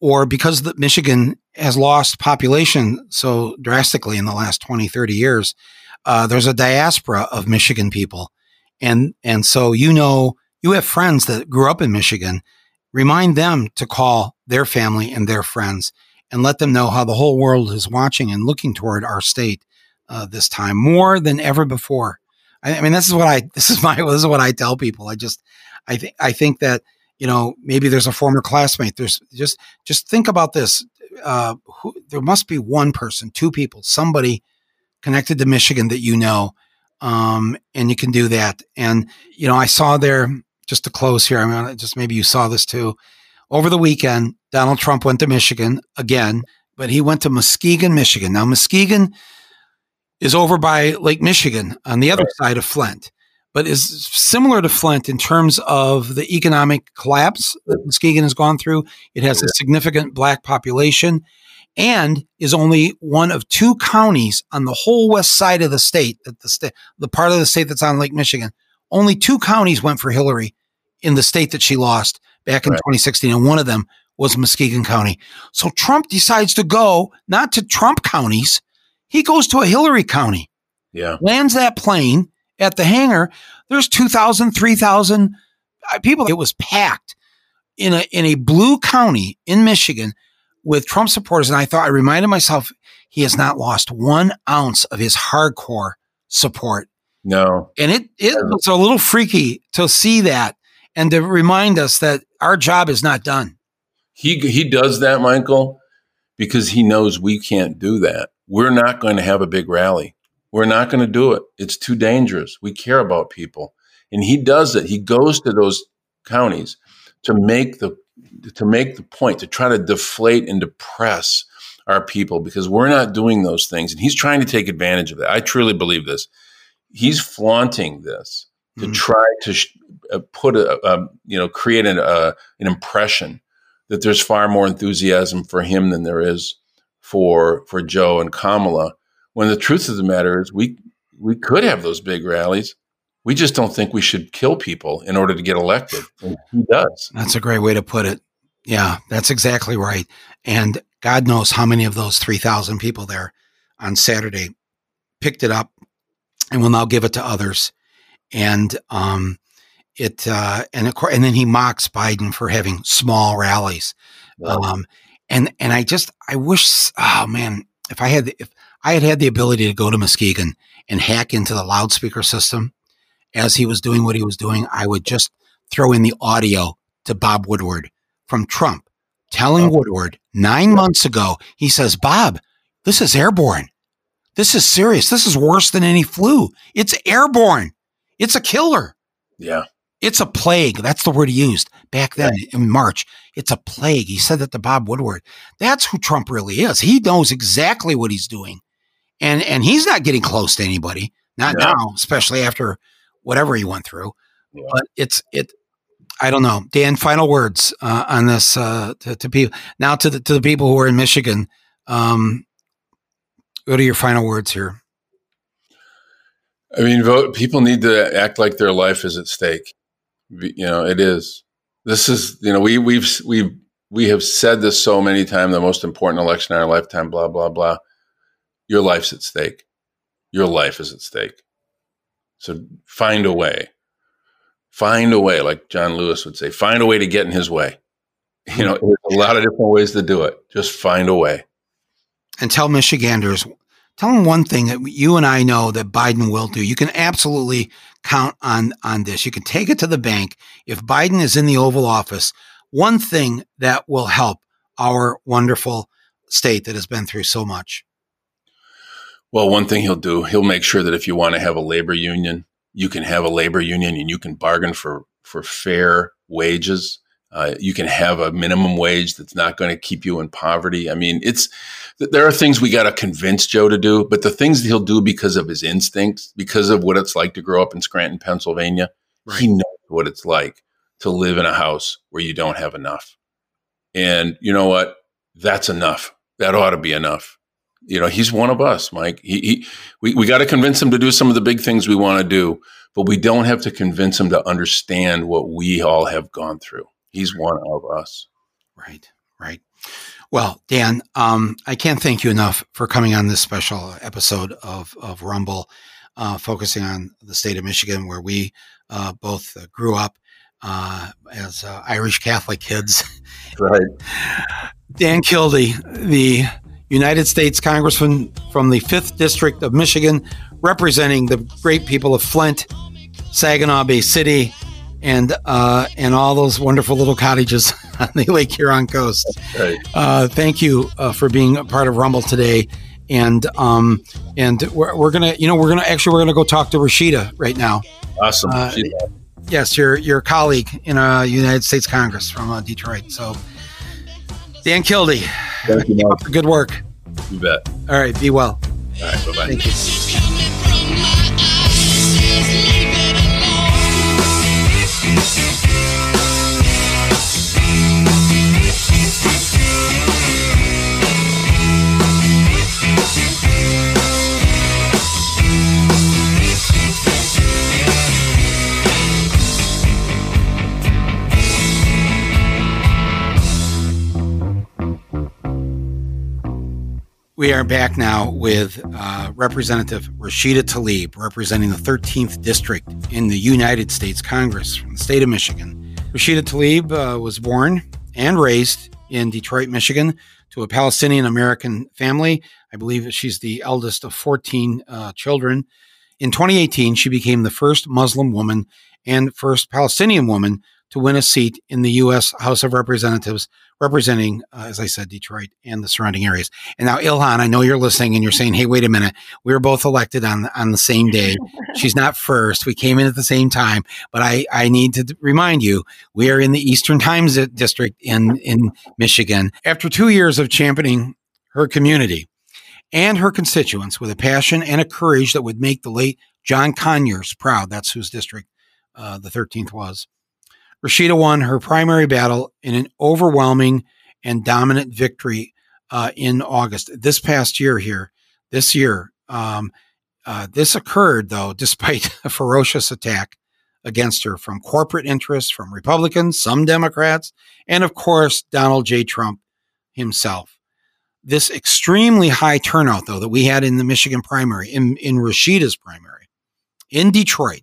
or because the, Michigan has lost population so drastically in the last 20, 30 years, uh, there's a diaspora of Michigan people. And, and so, you know, you have friends that grew up in Michigan. Remind them to call their family and their friends and let them know how the whole world is watching and looking toward our state uh, this time more than ever before. I, I, mean, this is what I this is my this is what I tell people. I just I think I think that you know, maybe there's a former classmate. There's just just think about this. Uh, who, there must be one person, two people, somebody connected to Michigan that you know, um, and you can do that. And you know, I saw there just to close here. I mean, just maybe you saw this too. Over the weekend, Donald Trump went to Michigan again, but he went to Muskegon, Michigan. Now, Muskegon is over by Lake Michigan on the other side of Flint but is similar to Flint in terms of the economic collapse that Muskegon has gone through. It has a significant black population and is only one of two counties on the whole west side of the state that the state the part of the state that's on Lake Michigan. Only two counties went for Hillary in the state that she lost back in right. 2016 and one of them was Muskegon County. So Trump decides to go not to Trump counties, he goes to a Hillary county. Yeah. Lands that plane at the hangar, there's 2,000, 3,000 uh, people. It was packed in a, in a blue county in Michigan with Trump supporters. And I thought, I reminded myself, he has not lost one ounce of his hardcore support. No. And it, it was a little freaky to see that and to remind us that our job is not done. He, he does that, Michael, because he knows we can't do that. We're not going to have a big rally. We're not going to do it. It's too dangerous. We care about people. And he does it. He goes to those counties to make the to make the point, to try to deflate and depress our people because we're not doing those things. And he's trying to take advantage of it. I truly believe this. He's flaunting this to mm-hmm. try to sh- uh, put a, a, you know create an, uh, an impression that there's far more enthusiasm for him than there is for for Joe and Kamala when the truth of the matter is, we we could have those big rallies. We just don't think we should kill people in order to get elected. And he does. That's a great way to put it. Yeah, that's exactly right. And God knows how many of those 3,000 people there on Saturday picked it up and will now give it to others. And, um, it, uh, and of course, and then he mocks Biden for having small rallies. Um, and, and I just, I wish, oh man, if I had, if I had had the ability to go to Muskegon and hack into the loudspeaker system as he was doing what he was doing. I would just throw in the audio to Bob Woodward from Trump telling oh. Woodward nine months ago, he says, Bob, this is airborne. This is serious. This is worse than any flu. It's airborne. It's a killer. Yeah. It's a plague. That's the word he used back then in March. It's a plague. He said that to Bob Woodward. That's who Trump really is. He knows exactly what he's doing and and he's not getting close to anybody, not yeah. now, especially after whatever he went through. Yeah. But it's it. I don't know, Dan. Final words uh, on this uh, to, to people now to the to the people who are in Michigan. Um, what are your final words here? I mean, vote. People need to act like their life is at stake. You know, it is. This is you know we we've we we have said this so many times. The most important election in our lifetime. Blah blah blah your life's at stake. Your life is at stake. So find a way. Find a way, like John Lewis would say, find a way to get in his way. You know, there's a lot of different ways to do it. Just find a way. And tell Michiganders, tell them one thing that you and I know that Biden will do. You can absolutely count on on this. You can take it to the bank. If Biden is in the Oval Office, one thing that will help our wonderful state that has been through so much. Well, one thing he'll do, he'll make sure that if you want to have a labor union, you can have a labor union and you can bargain for for fair wages. Uh, you can have a minimum wage that's not going to keep you in poverty. I mean, it's there are things we got to convince Joe to do, but the things that he'll do because of his instincts, because of what it's like to grow up in Scranton, Pennsylvania, right. he knows what it's like to live in a house where you don't have enough. And you know what? That's enough. That ought to be enough you know, he's one of us, Mike. He, he we, we got to convince him to do some of the big things we want to do, but we don't have to convince him to understand what we all have gone through. He's one of us. Right, right. Well, Dan, um, I can't thank you enough for coming on this special episode of, of Rumble, uh, focusing on the state of Michigan, where we uh, both uh, grew up uh, as uh, Irish Catholic kids. Right. Dan Kildee, the United States Congressman from the 5th District of Michigan, representing the great people of Flint, Saginaw Bay City, and uh, and all those wonderful little cottages on the Lake Huron coast. Right. Uh, thank you uh, for being a part of Rumble today, and um, and we're, we're gonna you know we're gonna actually we're gonna go talk to Rashida right now. Awesome. Uh, yes, your your colleague in uh, United States Congress from uh, Detroit. So Dan Kildee, thank you, Mark. good work. You bet. All right, be well. All right, bye bye. Thank you. We are back now with uh, Representative Rashida Tlaib, representing the 13th District in the United States Congress from the state of Michigan. Rashida Tlaib uh, was born and raised in Detroit, Michigan, to a Palestinian American family. I believe she's the eldest of 14 uh, children. In 2018, she became the first Muslim woman and first Palestinian woman to win a seat in the U.S. House of Representatives, representing, uh, as I said, Detroit and the surrounding areas. And now, Ilhan, I know you're listening and you're saying, "Hey, wait a minute, we were both elected on on the same day. She's not first. We came in at the same time." But I I need to remind you, we are in the Eastern Times District in in Michigan. After two years of championing her community and her constituents with a passion and a courage that would make the late John Conyers proud. That's whose district uh, the 13th was. Rashida won her primary battle in an overwhelming and dominant victory uh, in August. This past year, here, this year, um, uh, this occurred though, despite a ferocious attack against her from corporate interests, from Republicans, some Democrats, and of course, Donald J. Trump himself. This extremely high turnout, though, that we had in the Michigan primary, in, in Rashida's primary, in Detroit,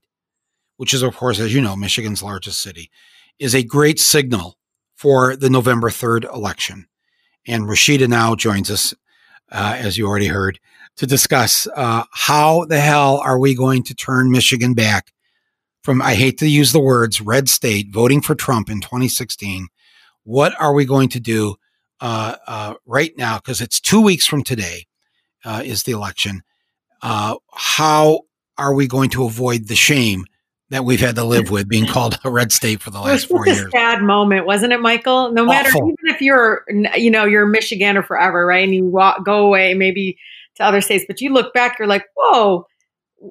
which is, of course, as you know, Michigan's largest city, is a great signal for the November 3rd election. And Rashida now joins us, uh, as you already heard, to discuss uh, how the hell are we going to turn Michigan back from, I hate to use the words, red state, voting for Trump in 2016. What are we going to do uh, uh right now? Because it's two weeks from today uh, is the election. Uh, how are we going to avoid the shame that we've had to live with being called a red state for the last four years. A sad moment, wasn't it, Michael? No matter Awful. even if you're, you know, you're a Michigander forever, right? And you walk, go away maybe to other states, but you look back, you're like, whoa,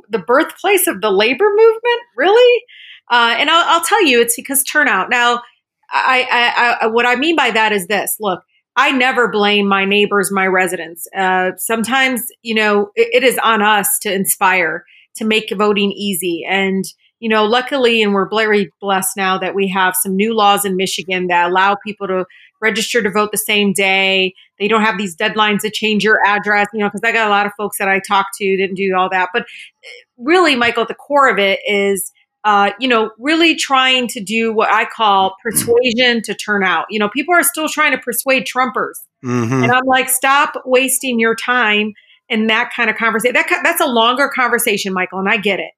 the birthplace of the labor movement, really? Uh, and I'll, I'll, tell you, it's because turnout. Now, I, I, I, what I mean by that is this: look, I never blame my neighbors, my residents. Uh, sometimes, you know, it, it is on us to inspire, to make voting easy, and you know, luckily, and we're very blessed now that we have some new laws in Michigan that allow people to register to vote the same day. They don't have these deadlines to change your address, you know, because I got a lot of folks that I talked to didn't do all that. But really, Michael, at the core of it is, uh, you know, really trying to do what I call persuasion to turn out. You know, people are still trying to persuade Trumpers. Mm-hmm. And I'm like, stop wasting your time in that kind of conversation. That, that's a longer conversation, Michael, and I get it.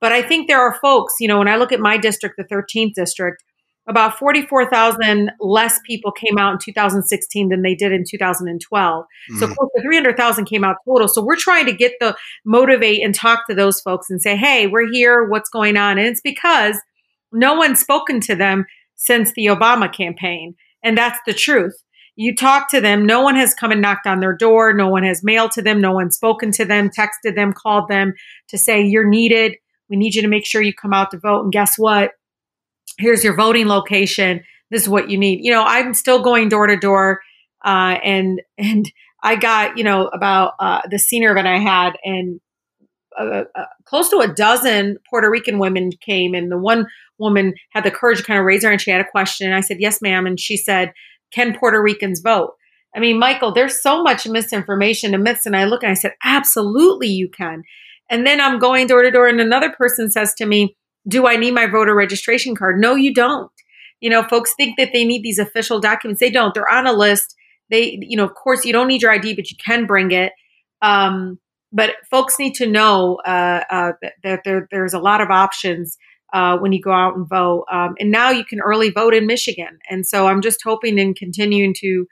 But I think there are folks, you know, when I look at my district, the 13th district, about 44,000 less people came out in 2016 than they did in 2012. Mm. So close to 300,000 came out total. So we're trying to get the motivate and talk to those folks and say, hey, we're here. What's going on? And it's because no one's spoken to them since the Obama campaign. And that's the truth. You talk to them, no one has come and knocked on their door, no one has mailed to them, no one's spoken to them, texted them, called them to say, you're needed we need you to make sure you come out to vote. And guess what? Here's your voting location. This is what you need. You know, I'm still going door to door, uh, and and I got you know about uh, the senior event I had, and uh, uh, close to a dozen Puerto Rican women came, and the one woman had the courage to kind of raise her and she had a question. And I said, "Yes, ma'am," and she said, "Can Puerto Ricans vote?" I mean, Michael, there's so much misinformation and myths, and I look and I said, "Absolutely, you can." And then I'm going door to door, and another person says to me, Do I need my voter registration card? No, you don't. You know, folks think that they need these official documents. They don't. They're on a list. They, you know, of course, you don't need your ID, but you can bring it. Um, but folks need to know uh, uh, that there, there's a lot of options uh, when you go out and vote. Um, and now you can early vote in Michigan. And so I'm just hoping and continuing to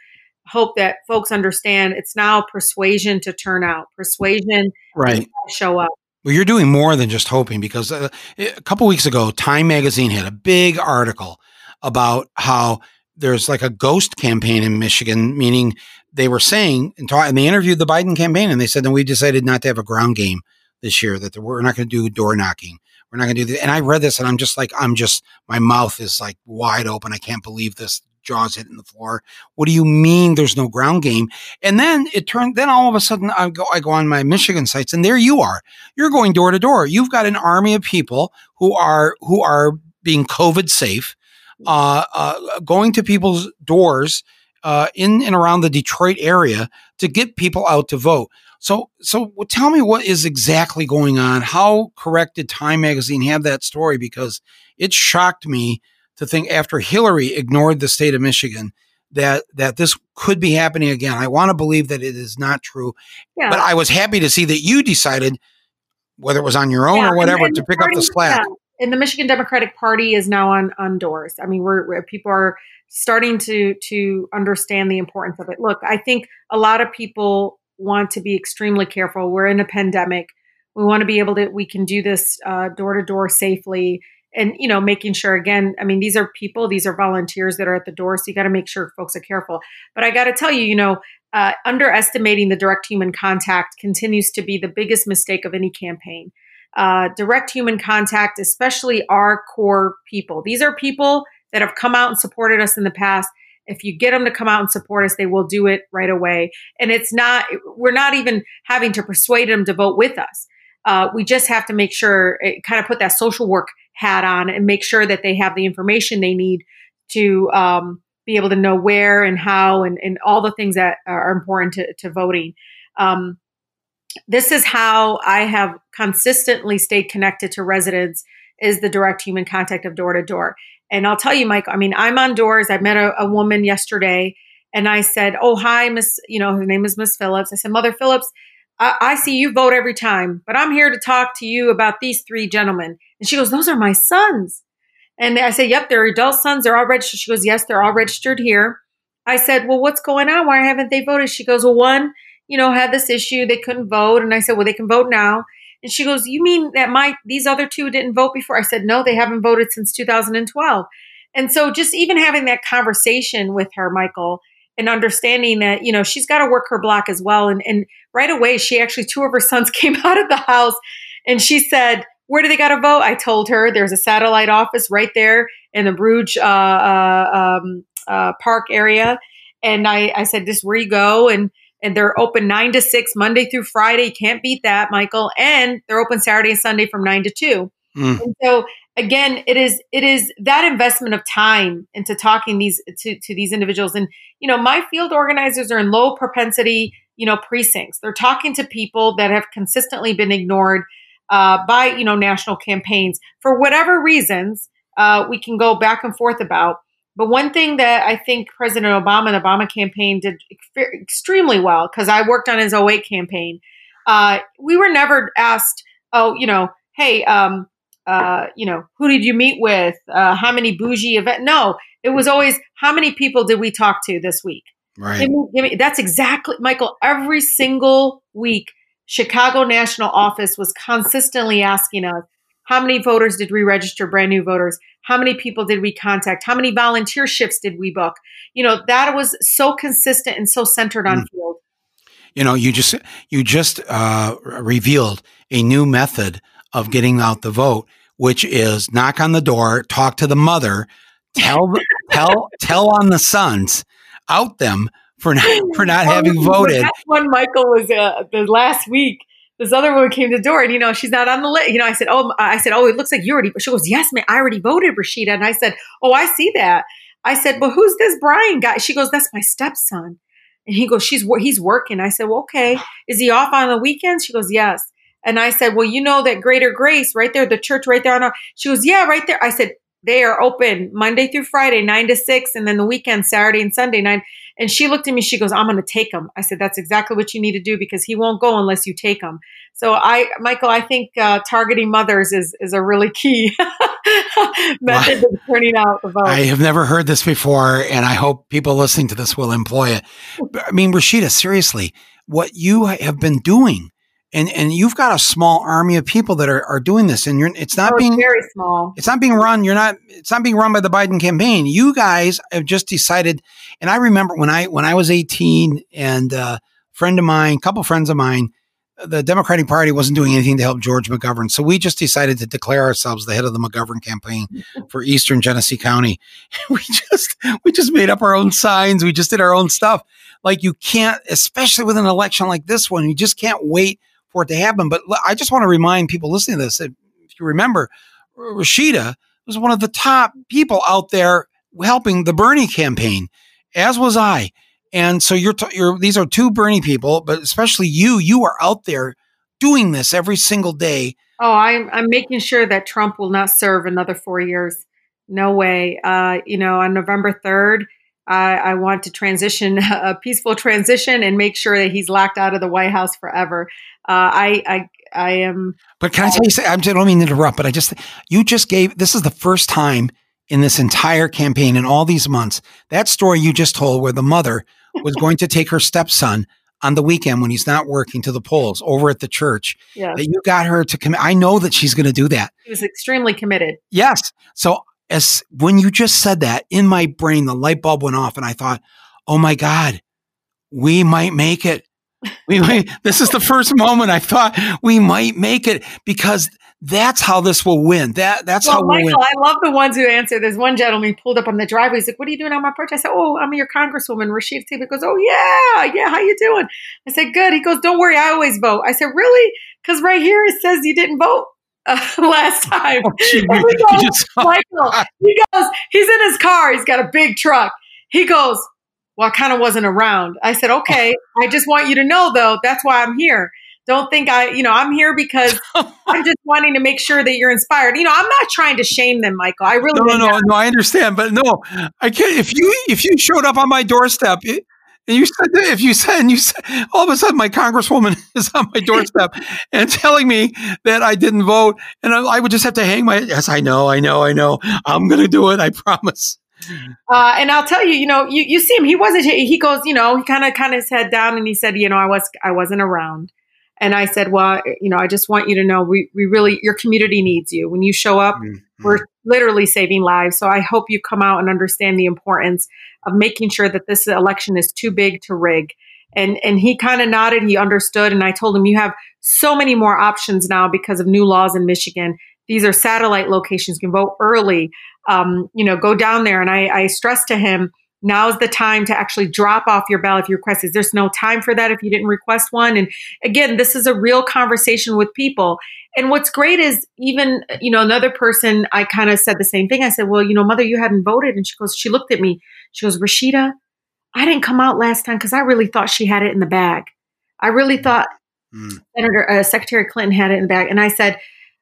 hope that folks understand it's now persuasion to turn out, persuasion right show up. Well, you're doing more than just hoping because uh, a couple weeks ago, Time Magazine had a big article about how there's like a ghost campaign in Michigan, meaning they were saying and, and they interviewed the Biden campaign and they said, then we decided not to have a ground game this year, that we're not going to do door knocking. We're not going to do this. And I read this and I'm just like, I'm just, my mouth is like wide open. I can't believe this jaws hitting the floor. What do you mean there's no ground game? And then it turned, then all of a sudden I go, I go on my Michigan sites and there you are. You're going door to door. You've got an army of people who are, who are being COVID safe, uh, uh, going to people's doors, uh, in and around the Detroit area to get people out to vote. So, so tell me what is exactly going on. How correct did Time Magazine have that story? Because it shocked me to think after Hillary ignored the state of Michigan that that this could be happening again. I want to believe that it is not true, yeah. but I was happy to see that you decided, whether it was on your own yeah, or whatever, and, and to pick party, up the slack. Yeah. And the Michigan Democratic Party is now on on doors. I mean, we're, we're people are starting to to understand the importance of it. Look, I think a lot of people want to be extremely careful. We're in a pandemic. We want to be able to we can do this door to door safely and you know making sure again i mean these are people these are volunteers that are at the door so you got to make sure folks are careful. But i got to tell you you know uh, underestimating the direct human contact continues to be the biggest mistake of any campaign. Uh, direct human contact especially our core people. These are people that have come out and supported us in the past. If you get them to come out and support us they will do it right away. And it's not we're not even having to persuade them to vote with us uh, we just have to make sure kind of put that social work hat on and make sure that they have the information they need to um, be able to know where and how and, and all the things that are important to, to voting. Um, this is how I have consistently stayed connected to residents is the direct human contact of door to door. And I'll tell you, Mike, I mean, I'm on doors. I met a, a woman yesterday and I said, Oh, hi, Miss, you know, her name is Miss Phillips. I said, Mother Phillips, I, I see you vote every time, but I'm here to talk to you about these three gentlemen. And she goes, Those are my sons. And I said, Yep, they're adult sons. They're all registered. She goes, Yes, they're all registered here. I said, Well, what's going on? Why haven't they voted? She goes, Well, one, you know, had this issue. They couldn't vote. And I said, Well, they can vote now. And she goes, You mean that my these other two didn't vote before? I said, No, they haven't voted since 2012. And so just even having that conversation with her, Michael, and understanding that, you know, she's got to work her block as well. And, and right away, she actually, two of her sons came out of the house and she said, where do they got to vote? I told her there's a satellite office right there in the Bruges uh, uh, um, uh, Park area. And I, I said, this is where you go. And, and they're open nine to six, Monday through Friday. Can't beat that, Michael. And they're open Saturday and Sunday from nine to two. Mm. And so again, it is it is that investment of time into talking these to, to these individuals. And you know, my field organizers are in low propensity, you know, precincts. They're talking to people that have consistently been ignored uh, by you know national campaigns for whatever reasons. Uh, we can go back and forth about. But one thing that I think President Obama and the Obama campaign did extremely well, because I worked on his 08 campaign, uh, we were never asked, oh, you know, hey, um, uh, you know, who did you meet with? Uh, how many bougie event? No, it was always how many people did we talk to this week? Right. Give me, give me, that's exactly, Michael. Every single week, Chicago National Office was consistently asking us, how many voters did we register, brand new voters? How many people did we contact? How many volunteer shifts did we book? You know, that was so consistent and so centered on mm. field. You know, you just you just uh, revealed a new method of getting out the vote, which is knock on the door, talk to the mother, tell tell tell on the sons, out them for not for not having voted. That one, Michael, was uh, the last week. This other woman came to the door, and you know she's not on the list. You know, I said, "Oh, I said, oh, it looks like you already." She goes, "Yes, man, I already voted, Rashida." And I said, "Oh, I see that." I said, "Well, who's this Brian guy?" She goes, "That's my stepson." And he goes, "She's he's working." I said, "Well, okay. Is he off on the weekends?" She goes, "Yes." And I said, Well, you know that Greater Grace right there, the church right there. On our, she goes, Yeah, right there. I said, They are open Monday through Friday, nine to six, and then the weekend, Saturday and Sunday, nine. And she looked at me, she goes, I'm going to take him. I said, That's exactly what you need to do because he won't go unless you take him. So I, Michael, I think uh, targeting mothers is, is a really key method of turning out the vote. I have never heard this before, and I hope people listening to this will employ it. I mean, Rashida, seriously, what you have been doing and and you've got a small army of people that are, are doing this and you're it's not oh, being very small. it's not being run you're not it's not being run by the biden campaign. You guys have just decided and i remember when i when i was 18 and a friend of mine a couple friends of mine the democratic party wasn't doing anything to help george mcgovern so we just decided to declare ourselves the head of the mcgovern campaign for eastern genesee county. We just we just made up our own signs we just did our own stuff. Like you can't especially with an election like this one you just can't wait for it to happen. But I just want to remind people listening to this that if you remember, Rashida was one of the top people out there helping the Bernie campaign, as was I. And so you're, t- you're these are two Bernie people, but especially you, you are out there doing this every single day. Oh, I'm I'm making sure that Trump will not serve another four years. No way. Uh, you know, on November third, I, I want to transition a peaceful transition and make sure that he's locked out of the White House forever. Uh, I, I, I am. But can I tell you? Something? I don't mean to interrupt, but I just you just gave. This is the first time in this entire campaign in all these months that story you just told, where the mother was going to take her stepson on the weekend when he's not working to the polls over at the church. Yes. That you got her to commit. I know that she's going to do that. She was extremely committed. Yes. So as when you just said that in my brain, the light bulb went off and I thought, oh my God, we might make it. We might, this is the first moment I thought we might make it because that's how this will win. That that's well, how we'll Michael, win. I love the ones who answer. There's one gentleman pulled up on the driveway. He's like, "What are you doing on my porch?" I said, "Oh, I'm your congresswoman, Rashid He goes, "Oh yeah, yeah. How you doing?" I said, "Good." He goes, "Don't worry, I always vote." I said, "Really?" Because right here it says you didn't vote uh, last time. Oh, he goes, Michael, he goes, he's in his car. He's got a big truck. He goes, well, I kind of wasn't around. I said, okay, I just want you to know though, that's why I'm here. Don't think I, you know, I'm here because oh I'm just wanting to make sure that you're inspired. You know, I'm not trying to shame them, Michael. I really no, no, no, no. I understand, but no, I can't. If you if you showed up on my doorstep, it, and you said if you said and you said all of a sudden my congresswoman is on my doorstep and telling me that I didn't vote, and I, I, would just have to hang my yes, I know, I know, I know, I'm going to do it, I promise. Uh, and I'll tell you, you know, you, you see him. He wasn't. He goes, you know, he kind of kind of his head down, and he said, you know, I was I wasn't around. And I said, well, you know, I just want you to know we, we really, your community needs you. When you show up, mm-hmm. we're literally saving lives. So I hope you come out and understand the importance of making sure that this election is too big to rig. And, and he kind of nodded, he understood. And I told him, you have so many more options now because of new laws in Michigan. These are satellite locations. You can vote early. Um, you know, go down there. And I, I stressed to him, now's the time to actually drop off your ballot if you request it. There's no time for that if you didn't request one. And again, this is a real conversation with people. And what's great is even, you know, another person, I kind of said the same thing. I said, well, you know, mother, you hadn't voted. And she goes, she looked at me. She goes, Rashida, I didn't come out last time because I really thought she had it in the bag. I really thought mm. Senator uh, Secretary Clinton had it in the bag. And I said,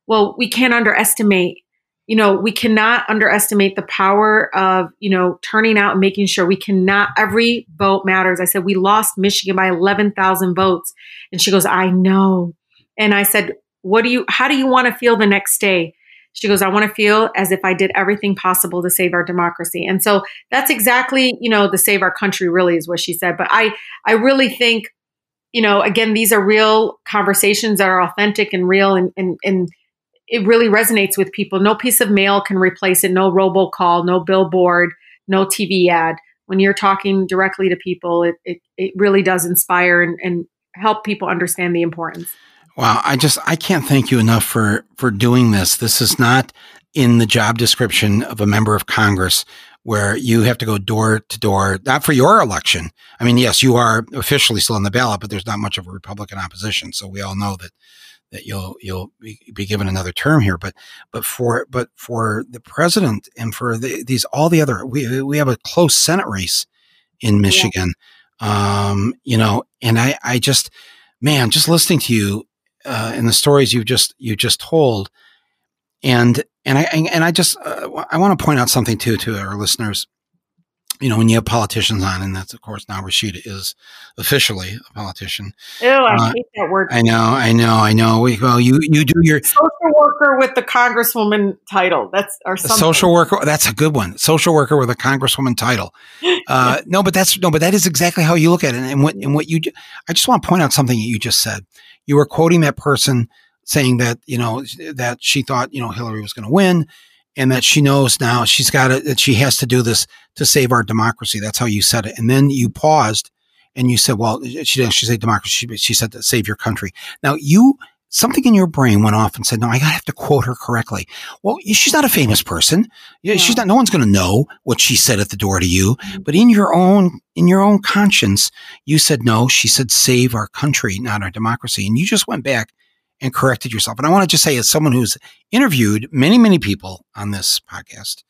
well, we can't underestimate you know, we cannot underestimate the power of, you know, turning out and making sure we cannot, every vote matters. I said, we lost Michigan by 11,000 votes. And she goes, I know. And I said, what do you, how do you want to feel the next day? She goes, I want to feel as if I did everything possible to save our democracy. And so that's exactly, you know, the save our country really is what she said. But I, I really think, you know, again, these are real conversations that are authentic and real and, and, and, it really resonates with people. No piece of mail can replace it. No robocall, no billboard, no TV ad. When you're talking directly to people, it, it, it really does inspire and, and help people understand the importance. Wow, I just I can't thank you enough for for doing this. This is not in the job description of a member of Congress where you have to go door to door, not for your election. I mean, yes, you are officially still on the ballot, but there's not much of a Republican opposition. So we all know that that you'll you'll be given another term here. But but for but for the president and for the, these all the other we we have a close Senate race in Michigan. Yeah. Um, you know, and I I just man, just listening to you uh, and the stories you just you just told, and and I and I just uh, I want to point out something too to our listeners. You know, when you have politicians on, and that's of course now Rashida is officially a politician. Ew, I uh, hate that word. I know, I know, I know. Well, you you do your social worker with the congresswoman title. That's our social worker. That's a good one. Social worker with a congresswoman title. Uh, no, but that's no, but that is exactly how you look at it. And what and what you, I just want to point out something that you just said. You were quoting that person saying that you know that she thought you know Hillary was going to win and that she knows now she's got it that she has to do this to save our democracy. That's how you said it. And then you paused and you said, well, she didn't she say democracy, she, she said to save your country. Now you something in your brain went off and said, no, I gotta have to quote her correctly. Well, she's not a famous person. Yeah. She's not, no one's going to know what she said at the door to you, mm-hmm. but in your own, in your own conscience, you said, no, she said, save our country, not our democracy. And you just went back and corrected yourself. And I want to just say, as someone who's interviewed many, many people on this podcast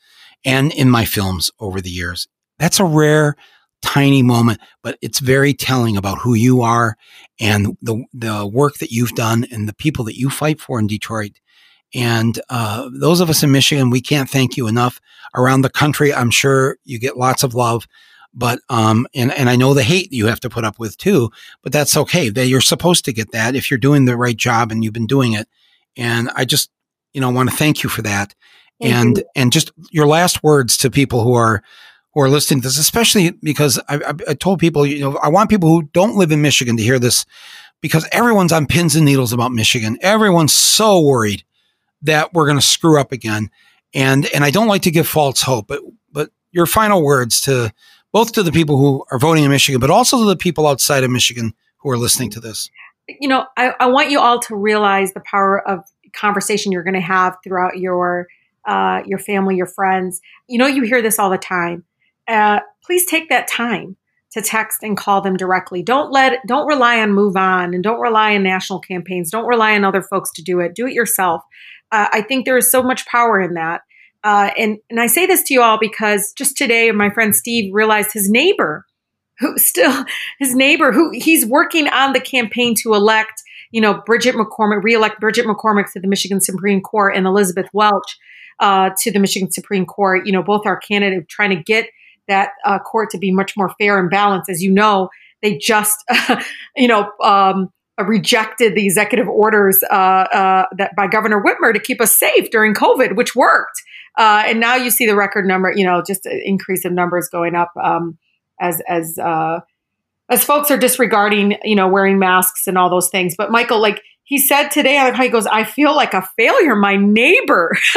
and in my films over the years, that's a rare, tiny moment, but it's very telling about who you are and the, the work that you've done and the people that you fight for in Detroit. And uh, those of us in Michigan, we can't thank you enough. Around the country, I'm sure you get lots of love. But um, and and I know the hate you have to put up with too, but that's okay. That you're supposed to get that if you're doing the right job and you've been doing it. And I just, you know, want to thank you for that. Thank and you. and just your last words to people who are who are listening to this, especially because I, I, I told people, you know, I want people who don't live in Michigan to hear this because everyone's on pins and needles about Michigan. Everyone's so worried that we're going to screw up again. And and I don't like to give false hope, but but your final words to both to the people who are voting in Michigan, but also to the people outside of Michigan who are listening to this? You know, I, I want you all to realize the power of conversation you're going to have throughout your uh, your family, your friends. You know, you hear this all the time. Uh, please take that time to text and call them directly. Don't let don't rely on Move On and don't rely on national campaigns. Don't rely on other folks to do it. Do it yourself. Uh, I think there is so much power in that. Uh, and, and I say this to you all because just today, my friend Steve realized his neighbor, who still, his neighbor, who he's working on the campaign to elect, you know, Bridget McCormick, reelect Bridget McCormick to the Michigan Supreme Court and Elizabeth Welch uh, to the Michigan Supreme Court. You know, both are candidates trying to get that uh, court to be much more fair and balanced. As you know, they just, you know, um, rejected the executive orders uh, uh, that by Governor Whitmer to keep us safe during COVID, which worked. Uh, and now you see the record number, you know, just increase of numbers going up um, as as uh, as folks are disregarding, you know, wearing masks and all those things. But Michael, like he said today, how he goes, I feel like a failure. My neighbor,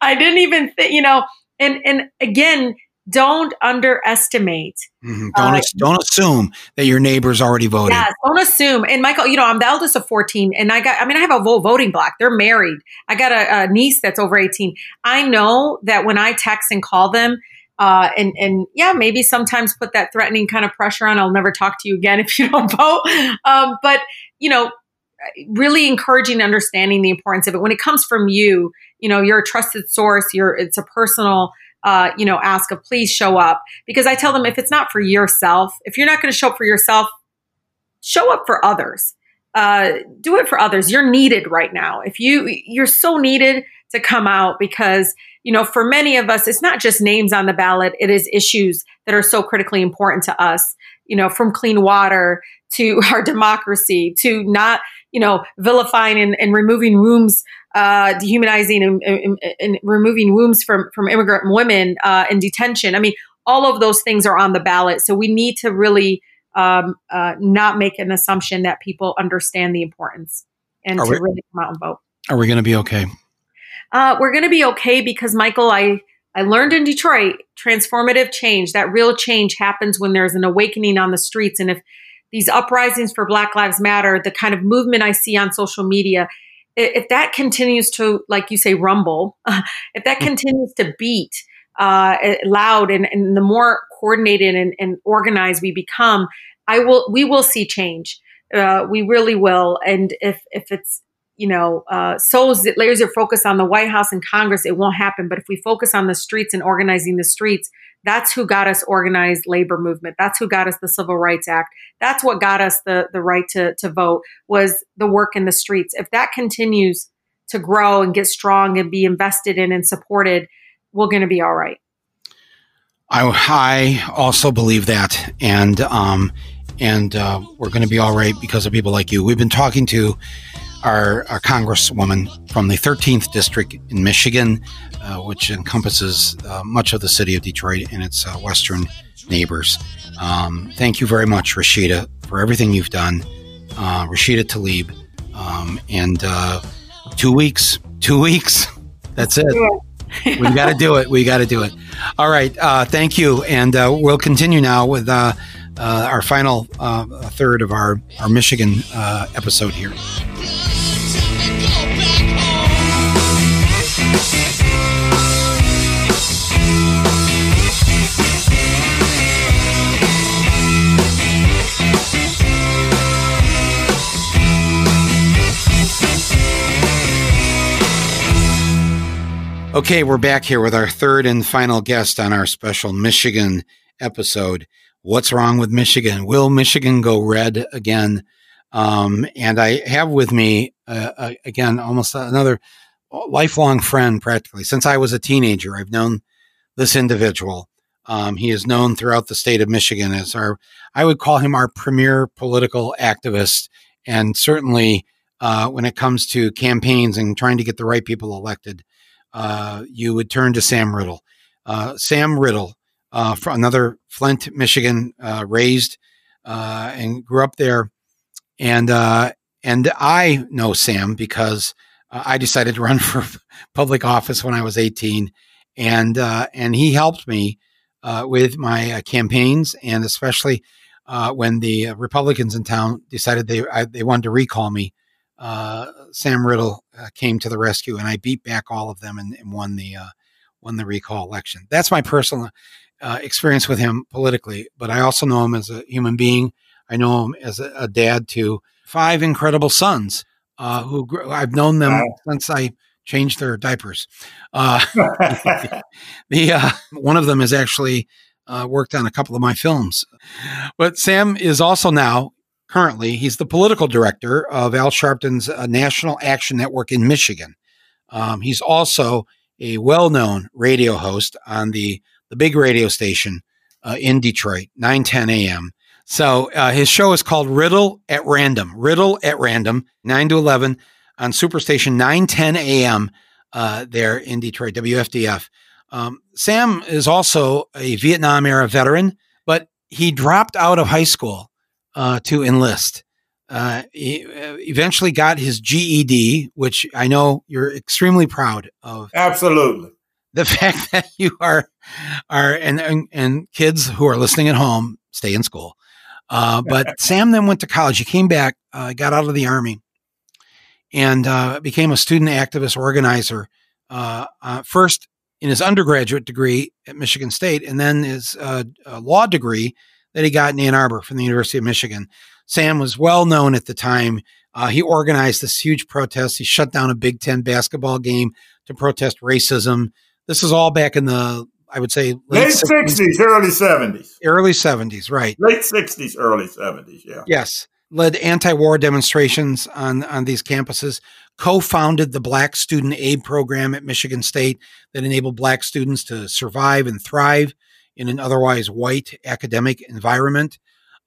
I didn't even think, you know, and and again, don't underestimate. Mm-hmm. Don't uh, don't assume that your neighbor's already voted. Don't assume. And Michael, you know, I'm the eldest of 14, and I got. I mean, I have a voting block. They're married. I got a, a, niece that's over 18. I know that when I text and call them. Uh, and and yeah, maybe sometimes put that threatening kind of pressure on. I'll never talk to you again if you don't vote. Um, but you know, really encouraging understanding the importance of it when it comes from you. You know, you're a trusted source. You're it's a personal uh, you know, ask of please show up because I tell them if it's not for yourself, if you're not going to show up for yourself, show up for others. Uh, do it for others. You're needed right now. If you you're so needed to come out because you know for many of us it's not just names on the ballot it is issues that are so critically important to us you know from clean water to our democracy to not you know vilifying and, and removing rooms uh, dehumanizing and, and, and, removing wombs from, from immigrant women uh, in detention. I mean, all of those things are on the ballot. So we need to really um, uh, not make an assumption that people understand the importance and are to we, really come out and vote. Are we going to be okay? Uh, we're going to be okay because, Michael, I, I learned in Detroit transformative change, that real change happens when there's an awakening on the streets. And if these uprisings for Black Lives Matter, the kind of movement I see on social media, if that continues to, like you say, rumble, if that hmm. continues to beat uh, loud, and, and, the more coordinated and, and, organized we become, I will, we will see change. Uh, we really will. And if if it's you know uh, so laser focus on the White House and Congress, it won't happen. But if we focus on the streets and organizing the streets, that's who got us organized labor movement. That's who got us the Civil Rights Act. That's what got us the, the right to, to vote was the work in the streets. If that continues to grow and get strong and be invested in and supported, we're going to be all right. I, I also believe that, and um, and uh, we're going to be all right because of people like you. We've been talking to our, our congresswoman from the 13th district in Michigan, uh, which encompasses uh, much of the city of Detroit and its uh, western neighbors. Um, thank you very much, Rashida, for everything you've done. Uh, Rashida Tlaib. Um, and uh, two weeks, two weeks. That's it. we got to do it. We got to do it. All right. Uh, thank you. And uh, we'll continue now with uh, uh, our final third of our, our Michigan episode here. Okay, we're back here with our third and final guest on our special Michigan episode. What's wrong with Michigan? Will Michigan go red again? Um, and I have with me, uh, uh, again, almost another lifelong friend practically. Since I was a teenager, I've known this individual. Um, he is known throughout the state of Michigan as our, I would call him our premier political activist. And certainly uh, when it comes to campaigns and trying to get the right people elected, uh, you would turn to Sam Riddle. Uh, Sam Riddle, uh, from another Flint, Michigan, uh, raised uh, and grew up there, and and I know Sam because I decided to run for public office when I was 18, and and he helped me with my campaigns, and especially when the Republicans in town decided they I, they wanted to recall me uh, Sam Riddle uh, came to the rescue, and I beat back all of them and, and won the uh, won the recall election. That's my personal uh, experience with him politically, but I also know him as a human being. I know him as a, a dad to five incredible sons uh, who gr- I've known them wow. since I changed their diapers. Uh, the one of them has actually worked on a couple of my films, but Sam is also now currently. He's the political director of Al Sharpton's uh, National Action Network in Michigan. Um, he's also a well-known radio host on the the big radio station uh, in Detroit, 910 a.m. So uh, his show is called Riddle at Random. Riddle at Random, 9 to 11 on Superstation 910 a.m. Uh, there in Detroit, WFDF. Um, Sam is also a Vietnam era veteran, but he dropped out of high school uh, to enlist. Uh, he uh, eventually got his GED, which I know you're extremely proud of. Absolutely. The fact that you are are and and, and kids who are listening at home stay in school. Uh, but Sam then went to college. He came back, uh, got out of the army, and uh, became a student activist organizer. Uh, uh, first in his undergraduate degree at Michigan State, and then his uh, law degree that he got in Ann Arbor from the University of Michigan. Sam was well known at the time. Uh, he organized this huge protest. He shut down a Big Ten basketball game to protest racism. This is all back in the, I would say, late, 60s, 60s, early 70s. Early 70s, right. Late 60s, early 70s, yeah. Yes. Led anti war demonstrations on, on these campuses, co founded the Black Student Aid Program at Michigan State that enabled Black students to survive and thrive in an otherwise white academic environment.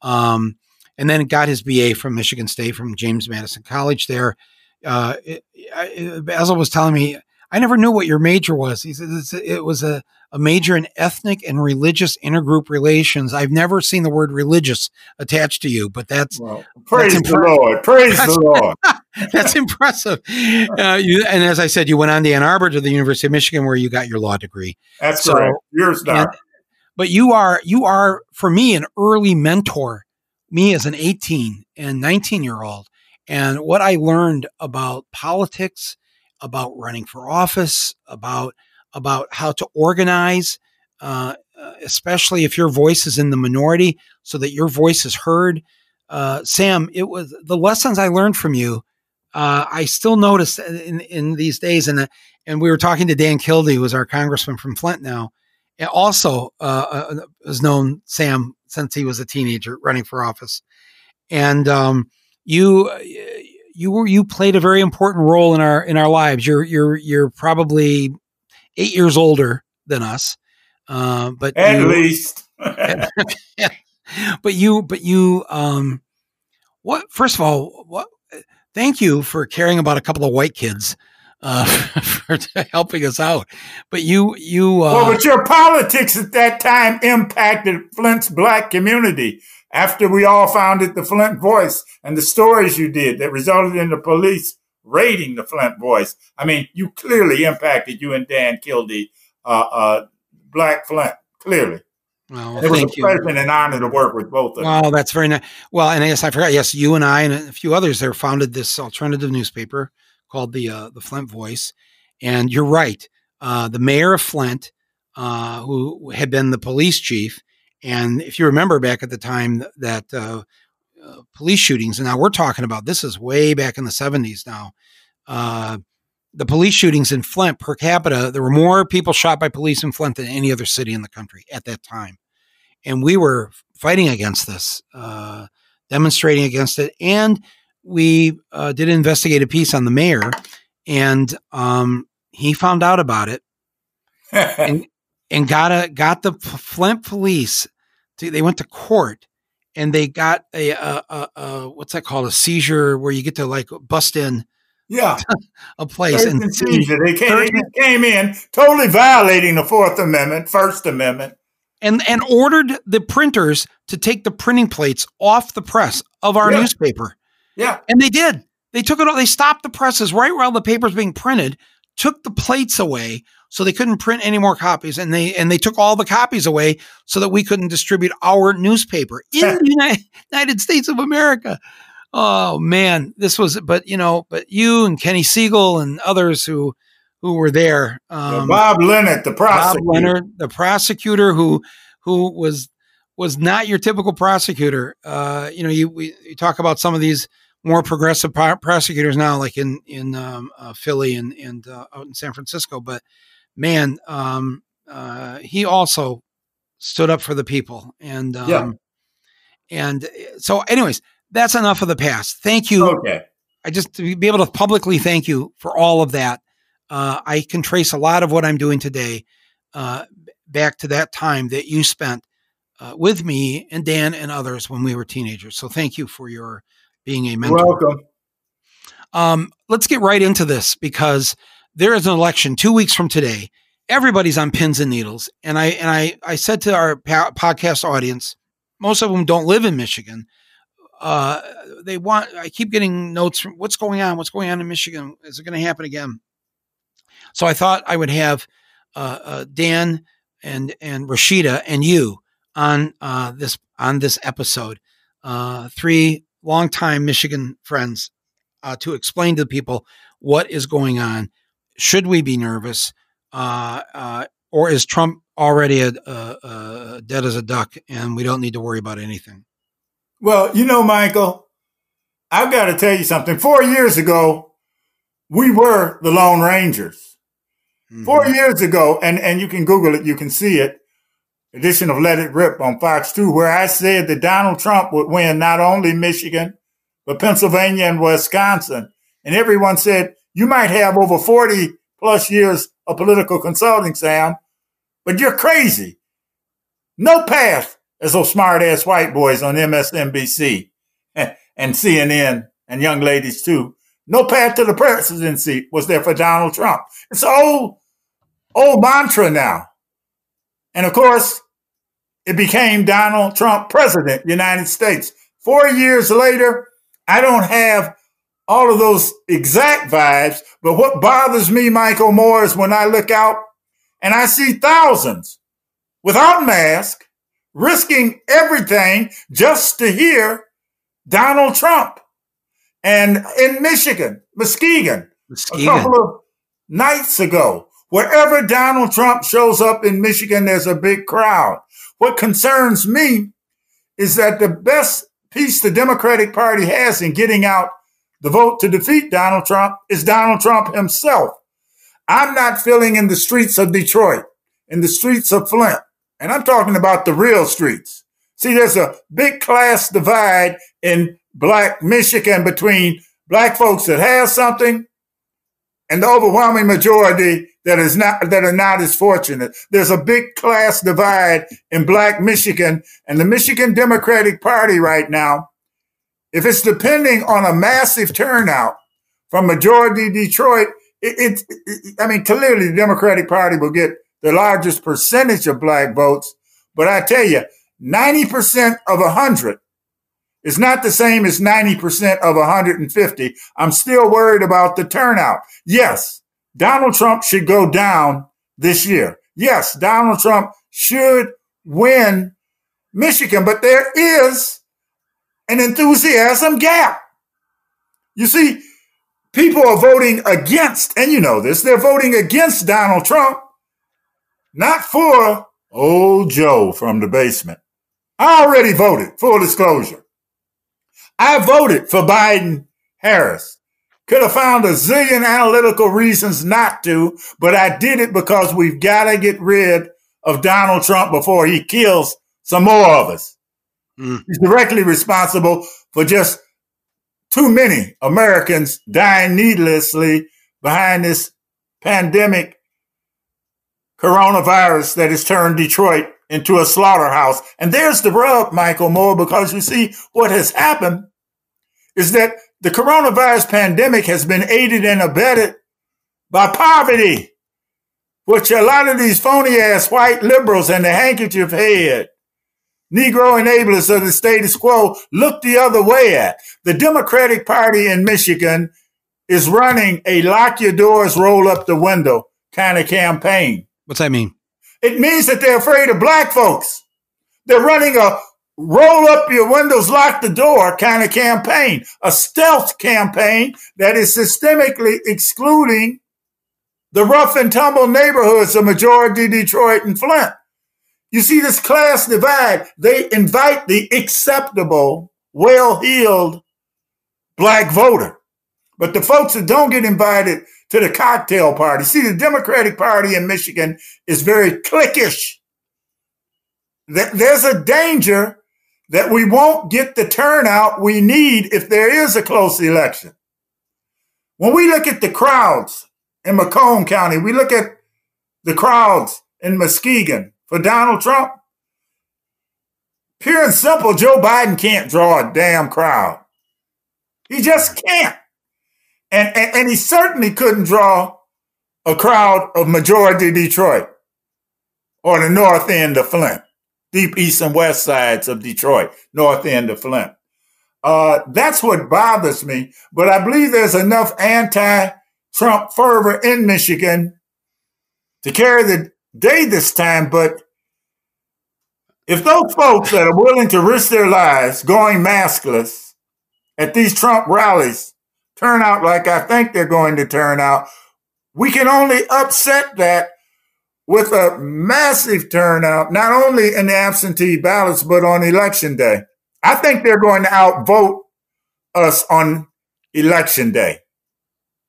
Um, and then got his BA from Michigan State from James Madison College there. Uh, it, it, Basil was telling me, I never knew what your major was. He said it was a, a major in ethnic and religious intergroup relations. I've never seen the word religious attached to you, but that's well, praise that's the Lord. Praise that's, the Lord. that's impressive. Uh, you, and as I said, you went on to Ann Arbor to the University of Michigan, where you got your law degree. That's so, right. You're a star but you are you are for me an early mentor me as an 18 and 19 year old and what i learned about politics about running for office about about how to organize uh, especially if your voice is in the minority so that your voice is heard. Uh, sam it was the lessons i learned from you uh, i still notice in, in these days and and we were talking to dan kildee who is our congressman from flint now and also uh, uh, has known Sam since he was a teenager running for office, and um, you you were you played a very important role in our in our lives. You're you're you're probably eight years older than us, Uh, but at you, least, but you, but you, um, what? First of all, what? Thank you for caring about a couple of white kids uh, for helping us out. But you, you, uh, well, but your politics at that time impacted Flint's black community. After we all founded the Flint Voice and the stories you did that resulted in the police raiding the Flint Voice, I mean, you clearly impacted you and Dan Kildee, uh, uh, Black Flint, clearly. Well, it was a you. pleasure and an honor to work with both of Well, that's very nice. Well, and yes, I forgot. Yes, you and I and a few others there founded this alternative newspaper called the uh, the Flint Voice. And you're right. Uh, the mayor of Flint, uh, who had been the police chief, and if you remember back at the time that uh, uh, police shootings, and now we're talking about this is way back in the 70s now. Uh, the police shootings in Flint per capita, there were more people shot by police in Flint than any other city in the country at that time. And we were fighting against this, uh, demonstrating against it. And we uh, did an investigative piece on the mayor, and um, he found out about it and, and got a got the Flint police. To, they went to court and they got a, a, a, a, what's that called a seizure where you get to like bust in yeah a place and, and seizure. They came, they came in totally violating the Fourth Amendment, First Amendment, and and ordered the printers to take the printing plates off the press of our Yeah. newspaper. yeah. And they did. They took it all. They stopped the presses right while the paper's being printed, took the plates away so they couldn't print any more copies, and they and they took all the copies away so that we couldn't distribute our newspaper in the United, United States of America. Oh man, this was. But you know, but you and Kenny Siegel and others who who were there. Um, Bob Leonard, the Bob prosecutor. Leonard, the prosecutor who who was was not your typical prosecutor. Uh, you know, you we you talk about some of these more progressive pro- prosecutors now, like in in um, uh, Philly and and uh, out in San Francisco. But man, um, uh, he also stood up for the people, and um, Yeah. and so, anyways, that's enough of the past. Thank you. Okay. I just to be able to publicly thank you for all of that. Uh, I can trace a lot of what I'm doing today uh, back to that time that you spent uh, with me and Dan and others when we were teenagers. So thank you for your being a mentor. Welcome. Um, let's get right into this because there is an election two weeks from today. Everybody's on pins and needles, and I and I I said to our podcast audience, most of them don't live in Michigan. Uh, they want. I keep getting notes from what's going on. What's going on in Michigan? Is it going to happen again? So I thought I would have uh, uh, Dan and and Rashida and you on uh, this on this episode. Uh, three longtime Michigan friends uh, to explain to the people what is going on. Should we be nervous, uh, uh, or is Trump already a, a, a dead as a duck, and we don't need to worry about anything? Well, you know, Michael, I've got to tell you something. Four years ago, we were the Lone Rangers. Mhm. Four years ago, and, and you can Google it, you can see it. Edition of Let It Rip on Fox 2, where I said that Donald Trump would win not only Michigan, but Pennsylvania and Wisconsin. And everyone said, you might have over 40 plus years of political consulting, Sam, but you're crazy. No path as those smart ass white boys on MSNBC and, CNN and young ladies too. No path to the presidency was there for Donald Trump. It's old, old mantra now. And of course, it became Donald Trump president, United States. Four years later, I don't have all of those exact vibes, but what bothers me, Michael Moore, is when I look out and I see thousands without mask, risking everything just to hear Donald Trump. And in Michigan, Muskegon, a couple of nights ago. Wherever Donald Trump shows up in Michigan, there's a big crowd. What concerns me is that the best piece the Democratic Party has in getting out the vote to defeat Donald Trump is Donald Trump himself. I'm not feeling in the streets of Detroit, in the streets of Flint, and I'm talking about the real streets. See, there's a big class divide in black Michigan between black folks that have something and the overwhelming majority that is not that are not as fortunate. There's a big class divide in black Michigan and the Michigan Democratic Party right now. If it's depending on a massive turnout from majority Detroit, it, it, it I mean, clearly the Democratic Party will get the largest percentage of black votes. But I tell you, 90% of 100 is not the same as 90% of 150. I'm still worried about the turnout. Yes, Donald Trump should go down this year. Yes, Donald Trump should win Michigan, but there is an enthusiasm gap. You see, people are voting against, and you know this, they're voting against Donald Trump, not for old Joe from the basement. I already voted, full disclosure. I voted for Biden Harris. Could have found a zillion analytical reasons not to, but I did it because we've got to get rid of Donald Trump before he kills some more of us. Mm. He's directly responsible for just too many Americans dying needlessly behind this pandemic coronavirus that has turned Detroit into a slaughterhouse. And there's the rub, Michael Moore, because you see what has happened is that the coronavirus pandemic has been aided and abetted by poverty, which a lot of these phony ass white liberals and the handkerchief head, Negro enablers of the status quo look the other way at. The Democratic Party in Michigan is running a lock your doors, roll up the window kind of campaign. What's that mean? It means that they're afraid of black folks. They're running a roll up your windows, lock the door kind of campaign, a stealth campaign that is systemically excluding the rough and tumble neighborhoods of majority Detroit and Flint. You see this class divide. They invite the acceptable, well-heeled black voter. But the folks that don't get invited to the cocktail party. See, the Democratic Party in Michigan is very cliquish. There's a danger that we won't get the turnout we need if there is a close election. When we look at the crowds in Macomb County, we look at the crowds in Muskegon for Donald Trump. Pure and simple, Joe Biden can't draw a damn crowd. He just can't. And, and, and he certainly couldn't draw a crowd of majority Detroit or the north end of Flint deep east and west sides of Detroit, north end of Flint. Uh, that's what bothers me. But I believe there's enough anti-Trump fervor in Michigan to carry the day this time. But if those folks that are willing to risk their lives going maskless at these Trump rallies turn out like I think they're going to turn out, we can only upset that with a massive turnout, not only in the absentee ballots, but on election day. I think they're going to outvote us on election day.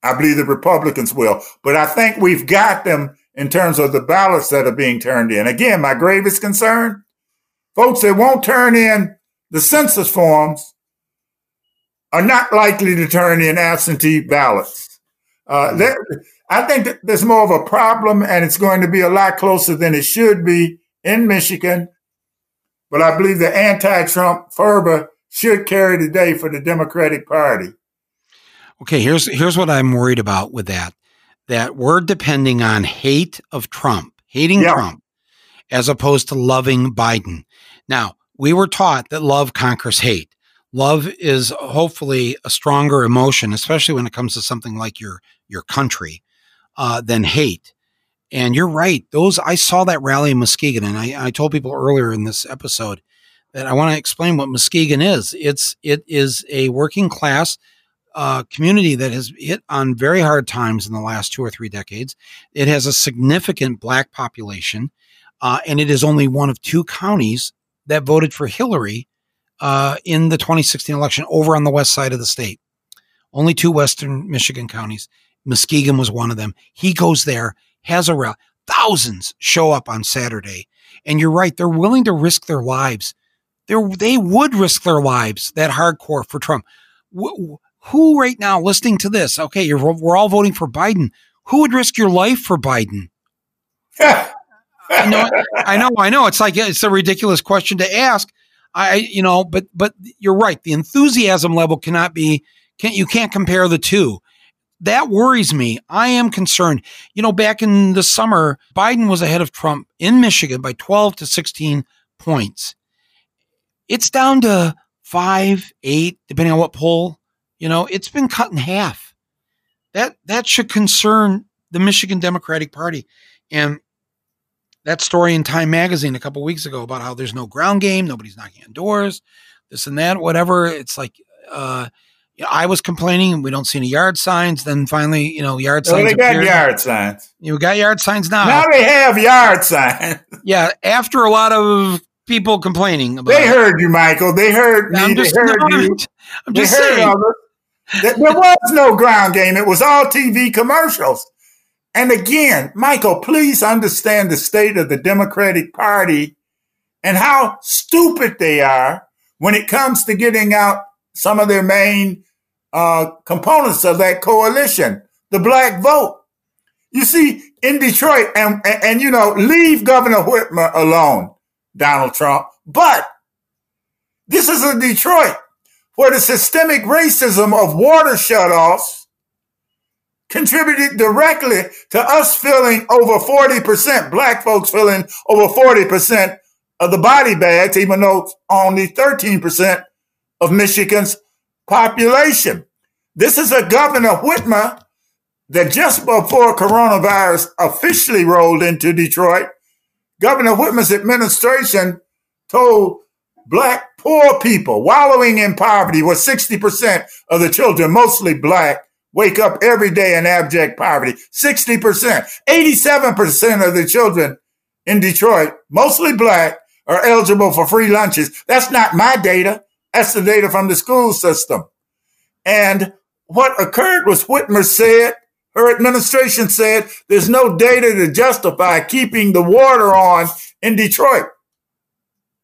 I believe the Republicans will, but I think we've got them in terms of the ballots that are being turned in. Again, my gravest concern, folks that won't turn in the census forms are not likely to turn in absentee ballots. Uh, I think that there's more of a problem and it's going to be a lot closer than it should be in Michigan. But I believe the anti Trump fervor should carry the day for the Democratic Party. Okay, here's here's what I'm worried about with that. That we're depending on hate of Trump, hating yeah. Trump, as opposed to loving Biden. Now, we were taught that love conquers hate. Love is hopefully a stronger emotion, especially when it comes to something like your your country uh, than hate. And you're right. Those I saw that rally in Muskegon, and I, I told people earlier in this episode that I want to explain what Muskegon is. It's it is a working class uh, community that has hit on very hard times in the last two or three decades. It has a significant black population, uh, and it is only one of two counties that voted for Hillary uh, in the 2016 election over on the west side of the state. Only two western Michigan counties. Muskegon was one of them. He goes there, has a rally. Thousands show up on Saturday. And you're right, they're willing to risk their lives. They're, they would risk their lives, that hardcore for Trump. Who right now listening to this? Okay, we're all voting for Biden. Who would risk your life for Biden? I know, I know, I know. It's like it's a ridiculous question to ask. I, you know, but but you're right. The enthusiasm level cannot be. Can't you can't compare the two. That worries me. I am concerned. You know, back in the summer, Biden was ahead of Trump in Michigan by 12 to 16 points. It's down to five, eight, depending on what poll. You know, it's been cut in half. That that should concern the Michigan Democratic Party. And that story in Time Magazine a couple weeks ago about how there's no ground game, nobody's knocking on doors, this and that, whatever. It's like, uh, you know, I was complaining we don't see any yard signs. Then finally, you know, yard signs. Well, they got appeared. yard signs. You got yard signs now. Now they have yard signs. yeah, after a lot of people complaining about. They heard you, Michael. They heard me. I'm just, they heard no, you. I'm just saying. There was no ground game. It was all TV commercials. And again, Michael, please understand the state of the Democratic Party and how stupid they are when it comes to getting out some of their main uh, components of that coalition, the black vote. You see, in Detroit, and, and, and you know, leave Governor Whitmer alone, Donald Trump. But this is a Detroit where the systemic racism of water shutoffs contributed directly to us filling over 40%, black folks filling over 40% of the body bags, even though only 13% of Michigan's population. This is a Governor Whitmer that just before coronavirus officially rolled into Detroit, Governor Whitmer's administration told black poor people wallowing in poverty, where 60% of the children, mostly black, wake up every day in abject poverty. 60%, 87% of the children in Detroit, mostly black, are eligible for free lunches. That's not my data. That's the data from the school system. And what occurred was Whitmer said, her administration said, there's no data to justify keeping the water on in Detroit.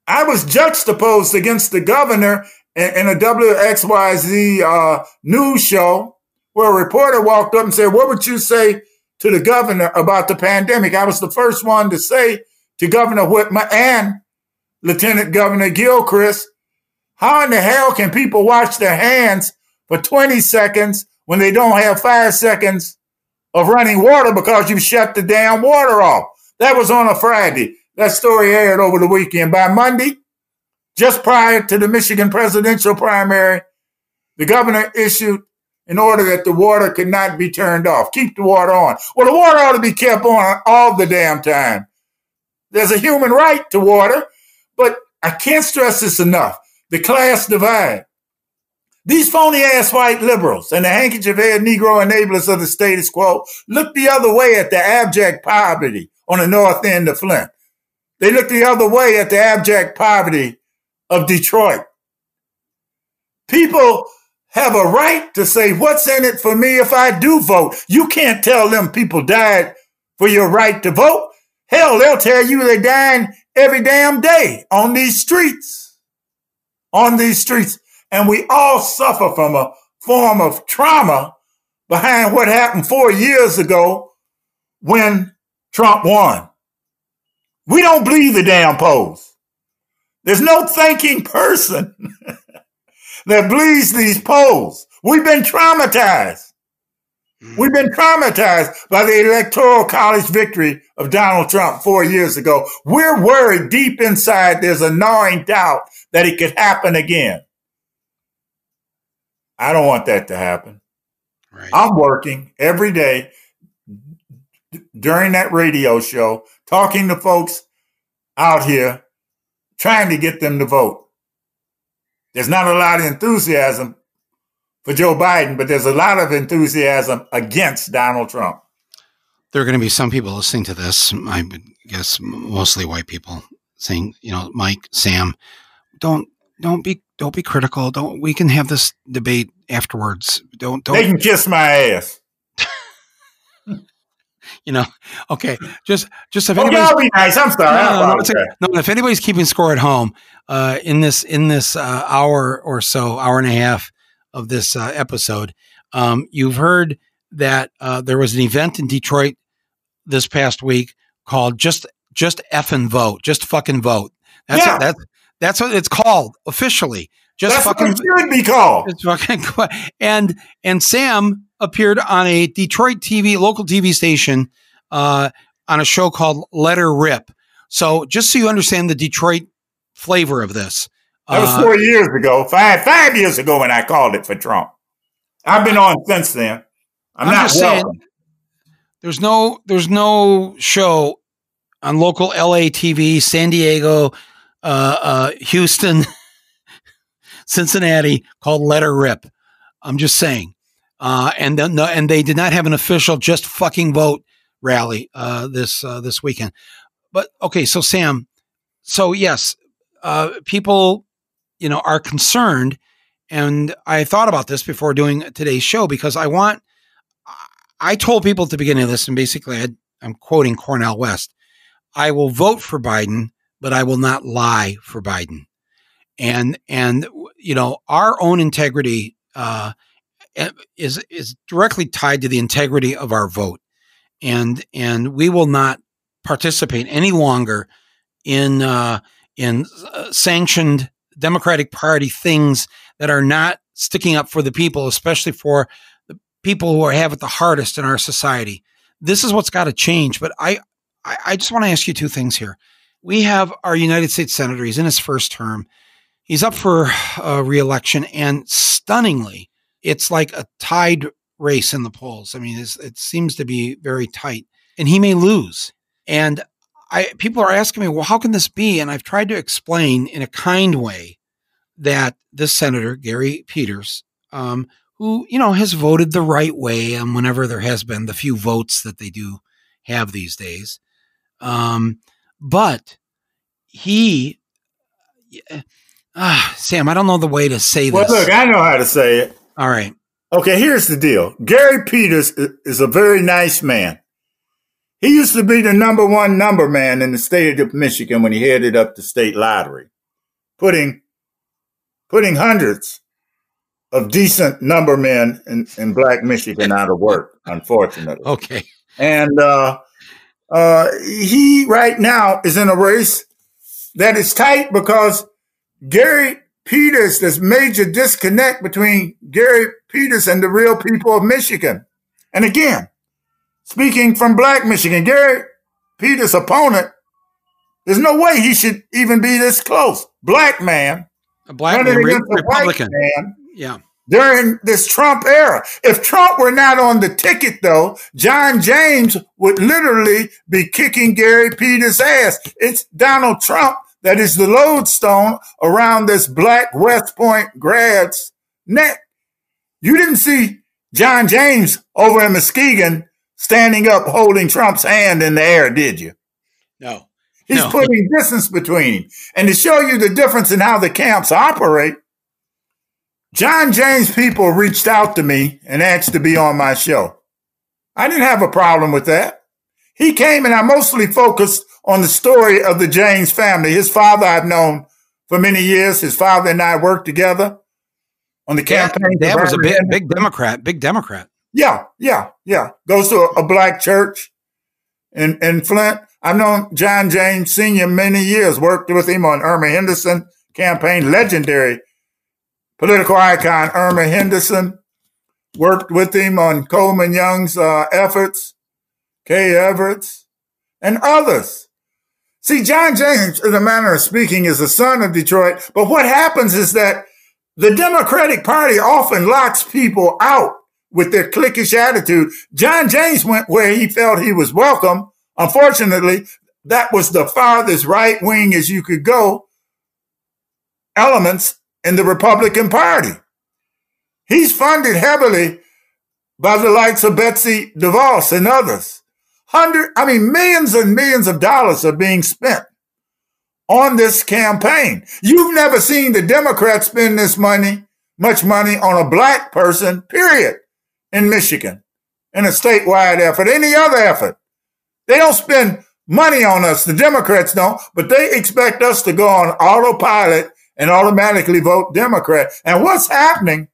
I was juxtaposed against the governor in, a WXYZ uh, news show where a reporter walked up and said, What would you say to the governor about the pandemic? I was the first one to say to Governor Whitmer and Lieutenant Governor Gilchrist, how in the hell can people wash their hands for 20 seconds when they don't have five seconds of running water because you shut the damn water off? That was on a Friday. That story aired over the weekend. By Monday, just prior to the Michigan presidential primary, the governor issued an order that the water could not be turned off. Keep the water on. Well, the water ought to be kept on all the damn time. There's a human right to water, but I can't stress this enough. The class divide. These phony ass white liberals and the handkerchief head Negro enablers of the status quo look the other way at the abject poverty on the north end of Flint. They look the other way at the abject poverty of Detroit. People have a right to say, what's in it for me if I do vote? You can't tell them people died for your right to vote. Hell, they'll tell you they're dying every damn day on these streets. On these streets. And we all suffer from a form of trauma behind what happened four years ago when Trump won. We don't believe the damn polls. There's no thinking person that bleeds these polls. We've been traumatized. Hmm. We've been traumatized by the electoral college victory of Donald Trump four years ago. We're worried deep inside there's a gnawing doubt that it could happen again. I don't want that to happen. Right. I'm working every day during that radio show, talking to folks out here, trying to get them to vote. There's not a lot of enthusiasm for Joe Biden, but there's a lot of enthusiasm against Donald Trump. There are going to be some people listening to this, I guess mostly white people, saying, you know, Mike, Sam, don't don't be don't be critical. Don't we can have this debate afterwards. Don't don't They can kiss my ass. You know, okay, just just if oh, anybody's be nice. I'm sorry. No, no, no, no, if anybody's keeping score at home, uh, in this in this uh, hour or so, hour and a half of this uh, episode. Um, you've heard that uh, there was an event in Detroit this past week called just just F and vote, just fucking vote. That's yeah. that's that's what it's called officially. Just that's fucking should be called. It's fucking and and Sam appeared on a Detroit TV local TV station uh, on a show called Let It Rip. So just so you understand the Detroit flavor of this. That was uh, four years ago, five five years ago when I called it for Trump. I've been on since then. I'm, I'm not saying there's no there's no show on local LA TV, San Diego, uh, uh, Houston, Cincinnati called Let It Rip. I'm just saying. Uh, and then, no, and they did not have an official just fucking vote rally uh, this uh, this weekend. But okay, so Sam, so yes, uh, people, you know, are concerned, and I thought about this before doing today's show because I want. I told people at the beginning of this, and basically, I I'm quoting Cornel West. I will vote for Biden, but I will not lie for Biden. And and you know, our own integrity uh, is is directly tied to the integrity of our vote, and and we will not participate any longer in uh, in uh, sanctioned Democratic Party things that are not sticking up for the people, especially for the people who are have it the hardest in our society. This is what's got to change. But I I, I just want to ask you two things here. We have our United States Senator. He's in his first term. He's up for uh, reelection, and stunningly, it's like a tied race in the polls. I mean, it seems to be very tight, and he may lose. And I people are asking me, well, how can this be? And I've tried to explain in a kind way that this senator Gary Peters, um, who you know has voted the right way, and whenever there has been the few votes that they do have these days, um, but he, uh, Sam, I don't know the way to say well, this. Well, look, I know how to say it. All right. Okay, here's the deal. Gary Peters is a very nice man. He used to be the number one number man in the state of Michigan when he headed up the state lottery, putting putting hundreds of decent number men in, in black Michigan out of work, unfortunately. Okay. And uh, uh, he right now is in a race that is tight because Gary Peters, there's major disconnect between Gary Peters and the real people of Michigan. And again, speaking from black Michigan, Gary Peters' opponent, there's no way he should even be this close. Black man. A black man, Republican. Man, yeah during this Trump era. If Trump were not on the ticket, though, John James would literally be kicking Gary Peters' ass. It's Donald Trump that is the lodestone around this black West Point grad's neck. You didn't see John James over in Muskegon standing up holding Trump's hand in the air, did you? No. He's no. putting distance between him. And to show you the difference in how the camps operate, John James people reached out to me and asked to be on my show. I didn't have a problem with that. He came and I mostly focused on the story of the James family. His father I've known for many years. His father and I worked together on the campaign. Dad was a big, big Democrat, big Democrat. Yeah, yeah, yeah. Goes to a, a black church in, in Flint. I've known John James Sr. many years, worked with him on Erma Henderson campaign, legendary political icon Erma Henderson, worked with him on Coleman Young's uh, efforts, Kay Everett, and others. See, John James, in a manner of speaking, is a son of Detroit, but what happens is that the Democratic Party often locks people out with their cliquish attitude. John James went where he felt he was welcome. Unfortunately, that was the farthest right wing as you could go elements in the Republican Party. He's funded heavily by the likes of Betsy DeVos and others. Hundred, I mean, millions and millions of dollars are being spent on this campaign. You've never seen the Democrats spend this money, much money on a black person, period, in Michigan, in a statewide effort, any other effort. They don't spend money on us. The Democrats don't, but they expect us to go on autopilot and automatically vote Democrat. And what's happening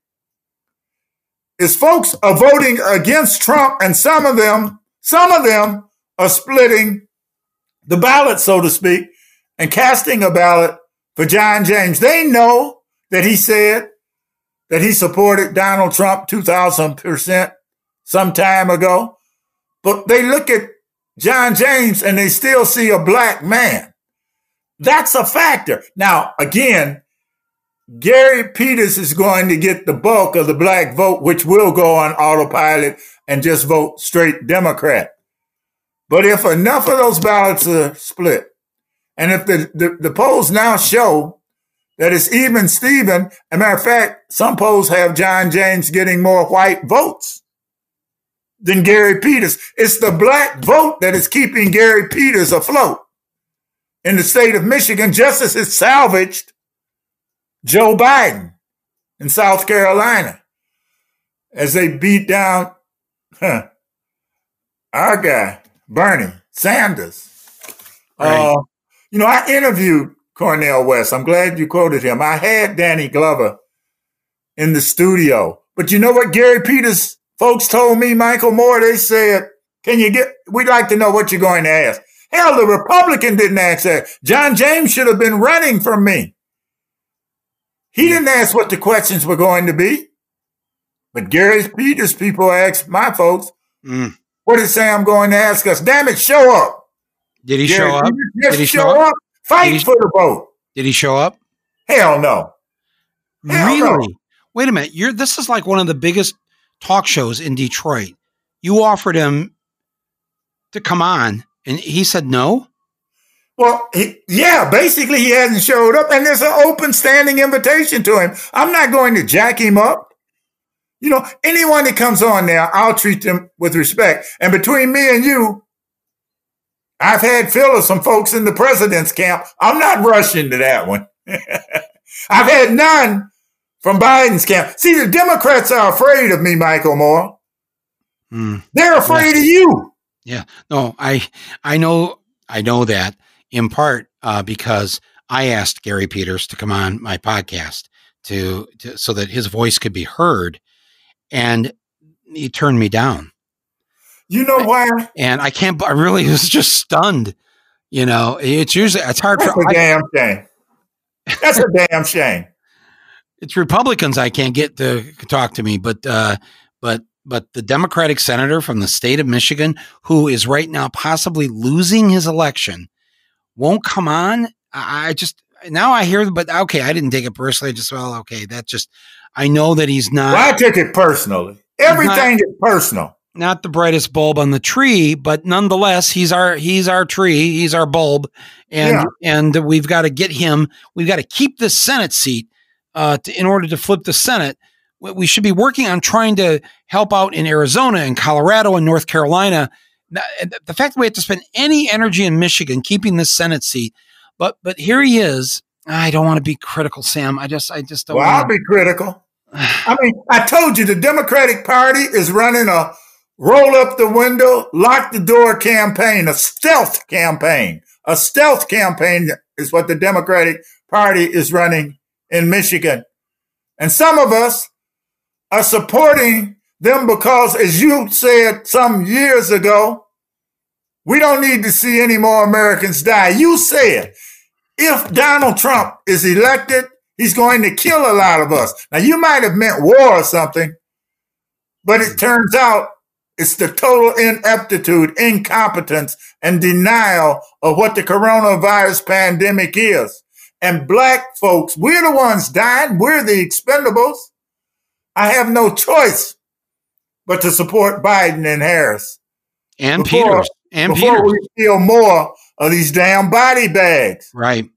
is folks are voting against Trump, and some of them, some of them are splitting the ballot, so to speak, and casting a ballot for John James. They know that he said that he supported Donald Trump 2000% some time ago, but they look at John James and they still see a black man. That's a factor. Now, again, Gary Peters is going to get the bulk of the black vote, which will go on autopilot and just vote straight Democrat. But if enough of those ballots are split, and if the, the, the polls now show that it's even Stephen, a matter of fact, some polls have John James getting more white votes than Gary Peters. It's the black vote that is keeping Gary Peters afloat in the state of Michigan, just as it salvaged Joe Biden in South Carolina as they beat down huh, our guy, Bernie Sanders. Right. Uh, you know, I interviewed Cornel West. I'm glad you quoted him. I had Danny Glover in the studio. But you know what Gary Peters folks told me, Michael Moore? They said, Can you get, we'd like to know what you're going to ask. Hell, the Republican didn't ask that. John James should have been running from me. He didn't ask what the questions were going to be. But Gary Peters people asked my folks, mm. what did Sam going to ask us? Damn it, show up. Did he Gary show up? Did he show, up? up? Fight he, for the vote. Did he show up? Hell no. Hell really? No. Wait a minute. You're this is like one of the biggest talk shows in Detroit. You offered him to come on and he said no? Well, he, yeah, basically he hasn't showed up, and there's an open standing invitation to him. I'm not going to jack him up. You know, anyone that comes on there, I'll treat them with respect. And between me and you, I've had fill of some folks in the president's camp. I'm not rushing to that one. I've had none from Biden's camp. See, the Democrats are afraid of me, Michael Moore. Mm. They're afraid yeah. of you. Yeah. No, I I know I know that in part uh, because I asked Gary Peters to come on my podcast to, to so that his voice could be heard, and he turned me down. You know why? And I can't. I really was just stunned. You know, it's usually it's hard That's for a damn shame. That's a damn shame. It's Republicans I can't get to talk to me, but uh, but but the Democratic senator from the state of Michigan, who is right now possibly losing his election, won't come on. I, just now I hear, but okay, I didn't take it personally. I just well, okay, that just I know that he's not. Well, I took it personally. Everything not, is personal. Not the brightest bulb on the tree, but nonetheless, he's our he's our tree, he's our bulb, and yeah. and we've got to get him. We've got to keep the Senate seat uh, to, in order to flip the Senate. We should be working on trying to help out in Arizona and Colorado and North Carolina the fact that we have to spend any energy in Michigan keeping this Senate seat, but but here he is. I don't want to be critical, Sam. I just I just don't. Well, wanna... I'll be critical. I mean, I told you the Democratic Party is running a roll up the window, lock the door campaign, a stealth campaign. A stealth campaign is what the Democratic Party is running in Michigan. And some of us are supporting them because, as you said some years ago, we don't need to see any more Americans die. You said if Donald Trump is elected, he's going to kill a lot of us. Now, you might have meant war or something, but it turns out it's the total ineptitude, incompetence, and denial of what the coronavirus pandemic is. And black folks, we're the ones dying. We're the expendables. I have no choice but to support Biden and Harris. And before, Peters. And before Peters. we steal more of these damn body bags. Right.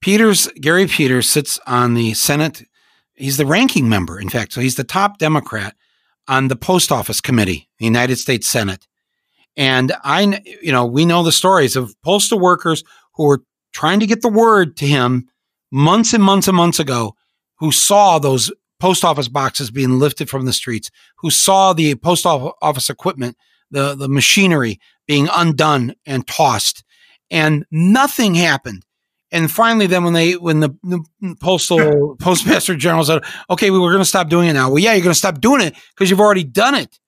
Peters, Gary Peters sits on the Senate. He's the ranking member, in fact. So he's the top Democrat on the Post Office Committee, the United States Senate. And I, you know, we know the stories of postal workers who were trying to get the word to him months and months and months ago, who saw those post office boxes being lifted from the streets, who saw the post office equipment, the, the machinery being undone and tossed, and nothing happened. And finally, then when they when the, the postal postmaster general said, "Okay, we were going to stop doing it now," well, yeah, you're going to stop doing it because you've already done it,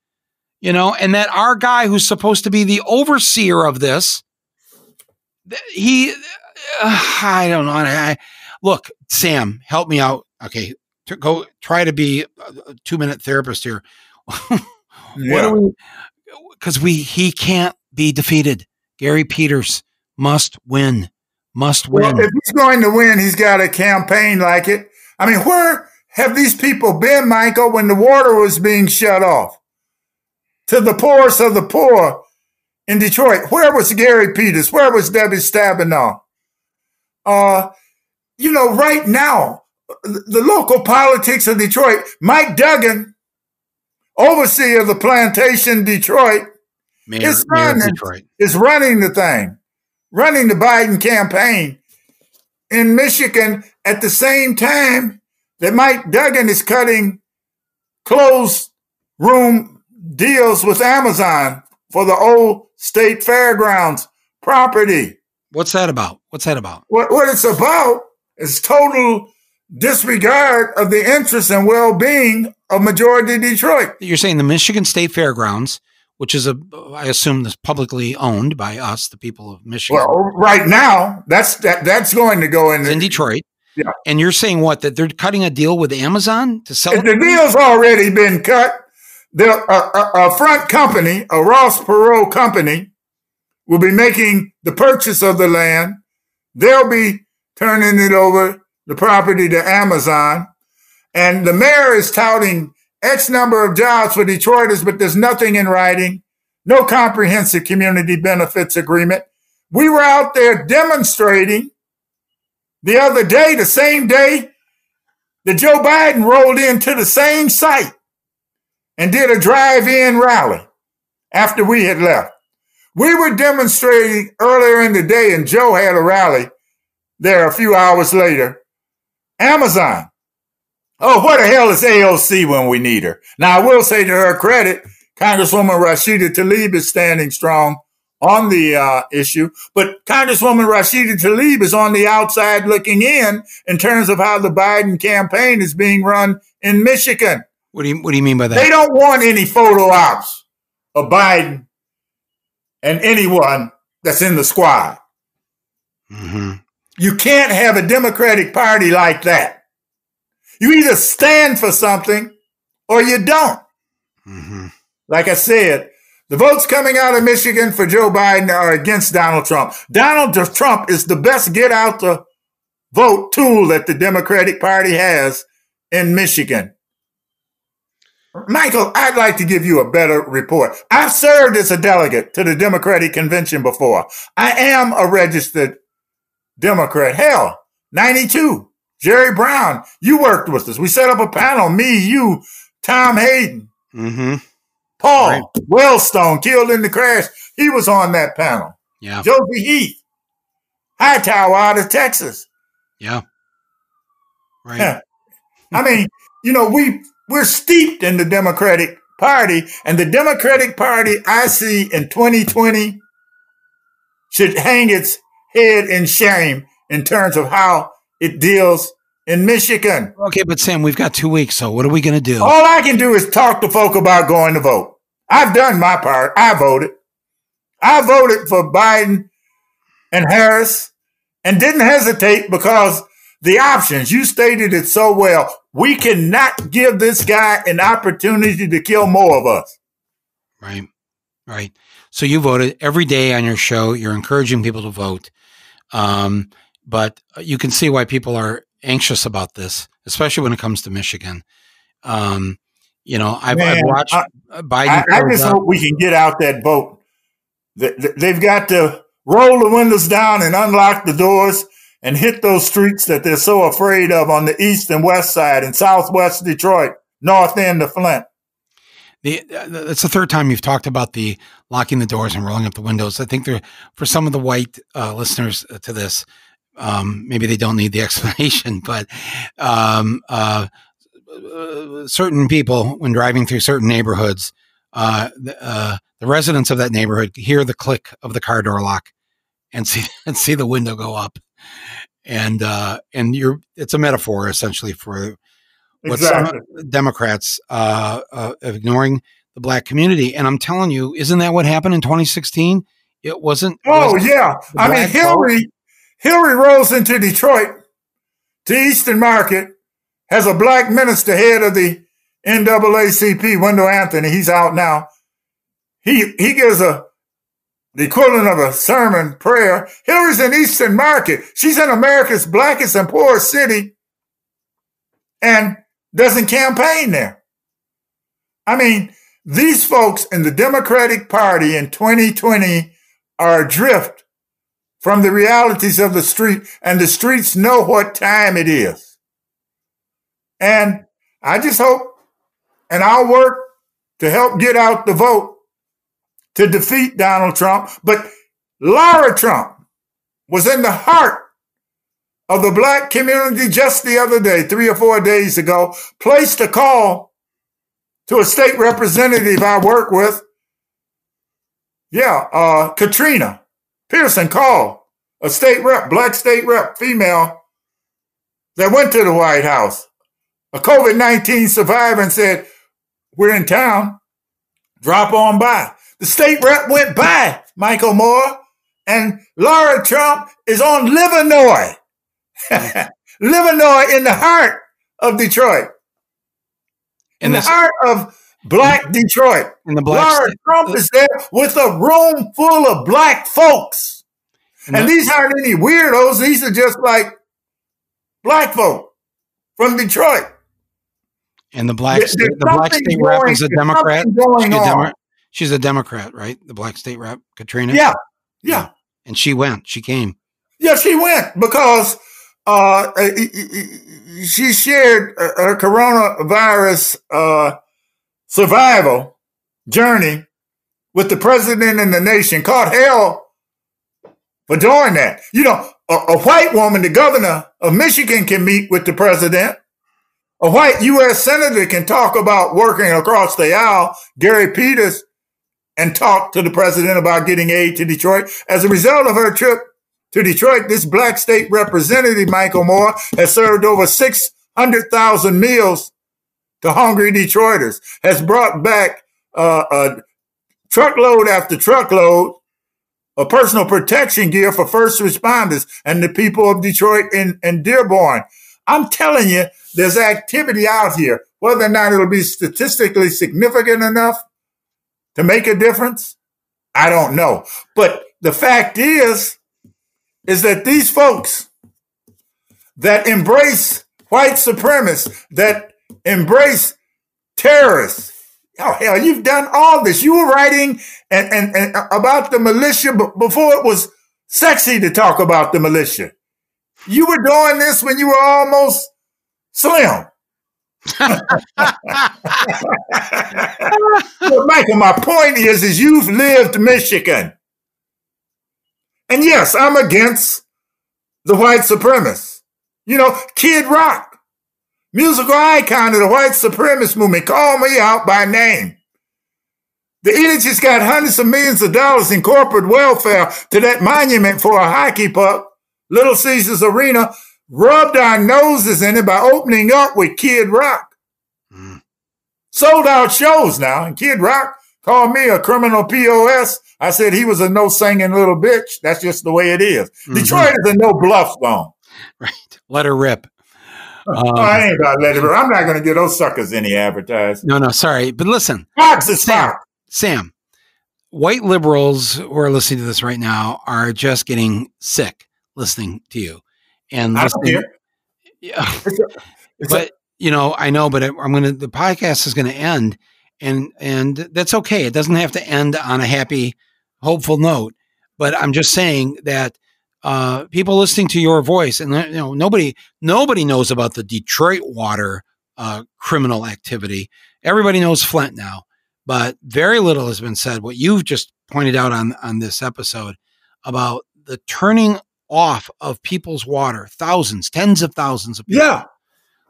you know. And that our guy who's supposed to be the overseer of this, he, uh, I don't know. I, look, Sam, help me out. Okay, to go try to be a two minute therapist here. yeah. Because we, Because we he can't be defeated. Gary Peters must win. Must win. Well, if he's going to win, he's got a campaign like it. I mean, where have these people been, Michael, when the water was being shut off? To the poorest of the poor in Detroit. Where was Gary Peters? Where was Debbie Stabenow? Uh, you know, right now, the local politics of Detroit, Mike Duggan, overseer of the plantation Detroit, Mayor, his son Detroit. is running the thing running the Biden campaign in Michigan at the same time that Mike Duggan is cutting closed room deals with Amazon for the old state fairgrounds property. What's that about? What's that about? What, what it's about is total disregard of the interests and well-being of majority Detroit. You're saying the Michigan State Fairgrounds which is a, I assume, this publicly owned by us, the people of Michigan. Well, right now, that's that that's going to go in, in Detroit. Yeah, and you're saying what that they're cutting a deal with Amazon to sell. The deal's already been cut. The a, a front company, a Ross Perot company, will be making the purchase of the land. They'll be turning it over the property to Amazon, and the mayor is touting X number of jobs for Detroiters, but there's nothing in writing, no comprehensive community benefits agreement. We were out there demonstrating the other day, the same day that Joe Biden rolled into the same site and did a drive in rally after we had left. We were demonstrating earlier in the day, and Joe had a rally there a few hours later. Amazon Oh, what the hell is AOC when we need her? Now, I will say to her credit, Congresswoman Rashida Tlaib is standing strong on the uh, issue, but Congresswoman Rashida Tlaib is on the outside looking in in terms of how the Biden campaign is being run in Michigan. What do you What do you mean by that? They don't want any photo ops of Biden and anyone that's in the squad. Mm-hmm. You can't have a Democratic Party like that. You either stand for something or you don't. Mm-hmm. Like I said, the votes coming out of Michigan for Joe Biden are against Donald Trump. Donald Trump is the best get out the vote tool that the Democratic Party has in Michigan. Michael, I'd like to give you a better report. I've served as a delegate to the Democratic Convention before. I am a registered Democrat. Hell, 92. Jerry Brown, you worked with us. We set up a panel. Me, you, Tom Hayden, mm-hmm. Paul right. Wellstone, killed in the crash. He was on that panel. Yeah. Josie Heath, Hightower out of Texas. Yeah. Right. Yeah. I mean, you know, we we're steeped in the Democratic Party, and the Democratic Party I see in 2020 should hang its head in shame in terms of how it deals in Michigan. Okay, but Sam, we've got two weeks, so what are we going to do? All I can do is talk to folk about going to vote. I've done my part. I voted. I voted for Biden and Harris and didn't hesitate because the options, you stated it so well. We cannot give this guy an opportunity to kill more of us. Right. Right. So you voted every day on your show. You're encouraging people to vote. Um, but you can see why people are anxious about this, especially when it comes to Michigan. Um, you know, I've, Man, I've watched I, Biden. I, I just up. hope we can get out that vote. They've got to roll the windows down and unlock the doors and hit those streets that they're so afraid of on the east and west side in southwest Detroit, north end of Flint. The, that's the third time you've talked about the locking the doors and rolling up the windows. I think there, for some of the white uh, listeners to this, um, maybe they don't need the explanation, but um, uh, certain people, when driving through certain neighborhoods, uh, uh, the residents of that neighborhood hear the click of the car door lock and see and see the window go up. and uh, and you're it's a metaphor essentially for what exactly. some Democrats uh, uh, ignoring the black community. And I'm telling you, isn't that what happened in 2016? It wasn't. Oh wasn't yeah, I mean Hillary. Vote. Hillary rolls into Detroit to Eastern Market, has a black minister head of the NAACP, Wendell Anthony. He's out now. He he gives a the equivalent of a sermon prayer. Hillary's in Eastern Market. She's in America's blackest and poorest city and doesn't campaign there. I mean, these folks in the Democratic Party in 2020 are adrift from the realities of the street, and the streets know what time it is. And I just hope, and I'll work to help get out the vote to defeat Donald Trump. But Lara Trump was in the heart of the black community just the other day, three or four days ago, placed a call to a state representative I work with. Yeah, uh, Katrina Pearson Call, a state rep, black state rep, female, that went to the White House, a COVID 19 survivor, and said, We're in town, drop on by. The state rep went by Michael Moore, and Lara Trump is on Livernois. Livernois in the heart of Detroit. In, in the heart of black Detroit. In the black state. Trump is there with a room full of black folks. And, and these aren't any weirdos. These are just like black folk from Detroit. And the black state, the black state rep is a Democrat. She's a, Demo- she's a Democrat, right? The black state rep, Katrina. Yeah, yeah. And she went. She came. Yeah, she went because uh, she shared her coronavirus uh, survival journey with the president and the nation. Caught hell for doing that. You know, a, a white woman, the governor of Michigan, can meet with the president. A white U.S. senator can talk about working across the aisle. Gary Peters and talk to the president about getting aid to Detroit. As a result of her trip to Detroit, this black state representative, Michael Moore, has served over 600,000 meals to hungry Detroiters, has brought back uh, a truckload after truckload of personal protection gear for first responders and the people of Detroit and, and Dearborn. I'm telling you, there's activity out here. Whether or not it'll be statistically significant enough to make a difference, I don't know. But the fact is, is that these folks that embrace white supremacists, that embrace terrorists, oh hell, you've done all this. You were writing and, and, and uh, about the militia before it was sexy to talk about the militia. You were doing this when you were almost slim. Michael, my point is, is you've lived Michigan. And yes, I'm against the white supremacists. You know, Kid Rock, musical icon of the white supremacist movement, call me out by name. The elitists got hundreds of millions of dollars in corporate welfare to that monument for a hockey puck, Little Caesars Arena, rubbed our noses in it by opening up with Kid Rock. Mm. Sold out shows now, and Kid Rock called me a criminal POS I said he was a no singing little bitch. That's just the way it is. Mm-hmm. Detroit is a no bluff zone. Right. Let her rip. Um, I ain't about let it. I'm not going to give those suckers any advertising. No, no, sorry. But listen. Fox is Sam, Sam, white liberals who are listening to this right now are just getting sick listening to you. And I don't care. Yeah. It's a, it's but, a, you know, I know, but I'm going to, the podcast is going to end and, and that's okay. It doesn't have to end on a happy, hopeful note. But I'm just saying that uh, people listening to your voice, and you know, nobody nobody knows about the Detroit water uh, criminal activity. Everybody knows Flint now, but very little has been said. What you've just pointed out on on this episode about the turning off of people's water, thousands, tens of thousands of people, yeah,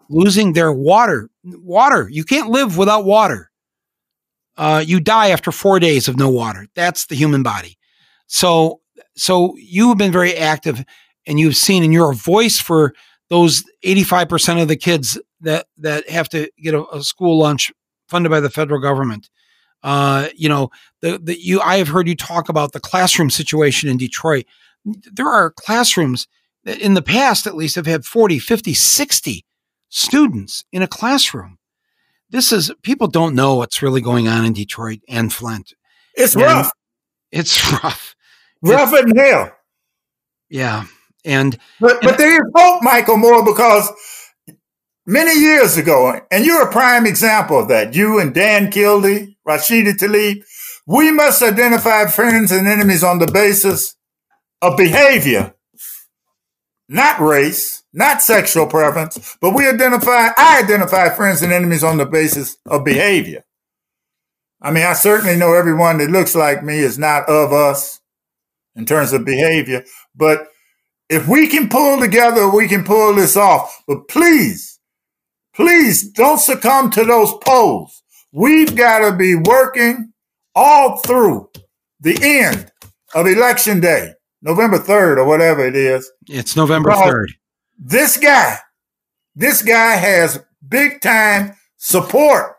losing their water. Water, you can't live without water uh, you die after four days of no water. That's the human body. So, so you've been very active and you've seen, and you're a voice for those 85% of the kids that, that have to get a, a school lunch funded by the federal government. Uh, you know, the, the, you, I have heard you talk about the classroom situation in Detroit. There are classrooms that in the past, at least, have had 40, 50, 60 students in a classroom. This is, people don't know what's really going on in Detroit and Flint. It's and rough. It's rough. Rough it's, in hell. Yeah. And but and, but there is hope, Michael Moore, because many years ago, and you're a prime example of that. You and Dan Kildee, Rashida Tlaib, we must identify friends and enemies on the basis of behavior, not race, not sexual preference, but we identify, I identify friends and enemies on the basis of behavior. I mean, I certainly know everyone that looks like me is not of us in terms of behavior, but if we can pull together, we can pull this off. But please, please don't succumb to those polls. We've got to be working all through the end of election day, November 3rd or whatever it is. It's November 3rd. This guy, this guy has big time support.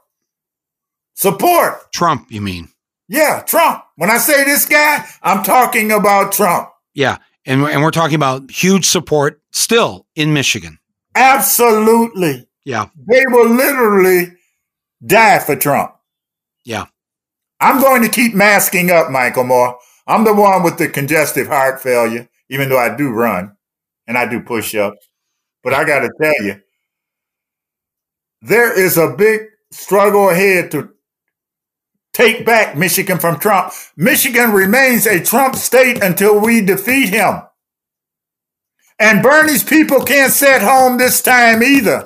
Support. Trump, you mean? Yeah, Trump. When I say this guy, I'm talking about Trump. Yeah. And, and we're talking about huge support still in Michigan. Absolutely. Yeah. They will literally die for Trump. Yeah. I'm going to keep masking up, Michael Moore. I'm the one with the congestive heart failure, even though I do run and I do push ups. But I got to tell you, there is a big struggle ahead to take back Michigan from Trump. Michigan remains a Trump state until we defeat him. And Bernie's people can't sit home this time either.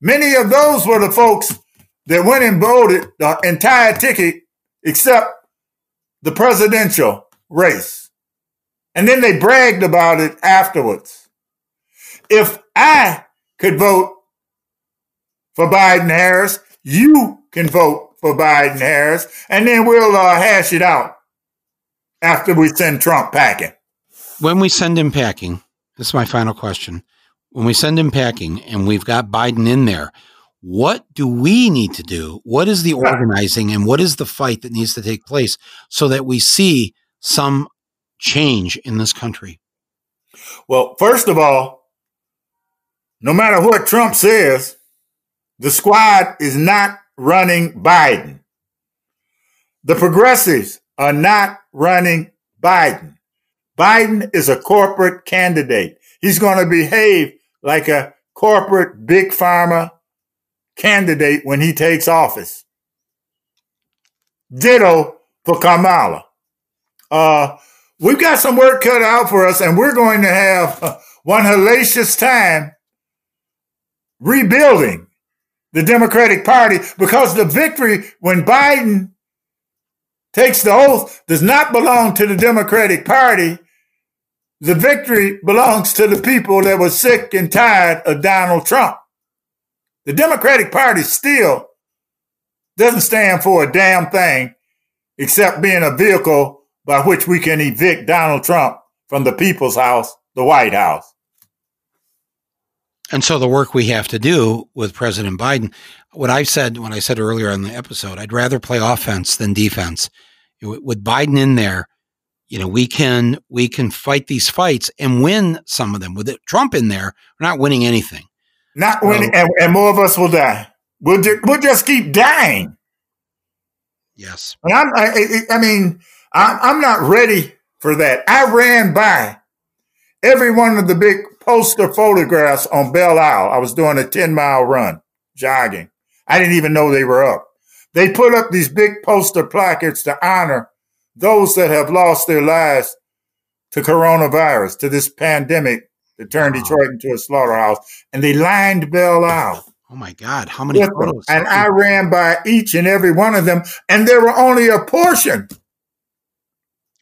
Many of those were the folks that went and voted the entire ticket except the presidential race. And then they bragged about it afterwards. If I could vote for Biden Harris, you can vote for Biden Harris, and then we'll uh, hash it out after we send Trump packing. When we send him packing, this is my final question. When we send him packing and we've got Biden in there, what do we need to do? What is the organizing and what is the fight that needs to take place so that we see some change in this country? Well, first of all, no matter what Trump says, the squad is not running Biden. The progressives are not running Biden. Biden is a corporate candidate. He's going to behave like a corporate big pharma candidate when he takes office. Ditto for Kamala. Uh, we've got some work cut out for us, and we're going to have uh, one hellacious time rebuilding the Democratic Party because the victory when Biden takes the oath does not belong to the Democratic Party. The victory belongs to the people that were sick and tired of Donald Trump. The Democratic Party still doesn't stand for a damn thing except being a vehicle by which we can evict Donald Trump from the people's house, the White House. And so the work we have to do with President Biden, what I said when I said earlier in the episode, I'd rather play offense than defense. With Biden in there, you know, we can we can fight these fights and win some of them. With Trump in there, we're not winning anything. Not winning, and, and, more of us will die. We'll ju- we'll just keep dying. Yes, and I'm, I, I mean, I'm, I'm not ready for that. I ran by every one of the big poster photographs on Belle Isle. I was doing a 10 mile run, jogging. I didn't even know they were up. They put up these big poster placards to honor those that have lost their lives to coronavirus, to this pandemic that turned wow. Detroit into a slaughterhouse. And they lined Belle Isle. Oh my God, how many photos? And I ran by each and every one of them, and there were only a portion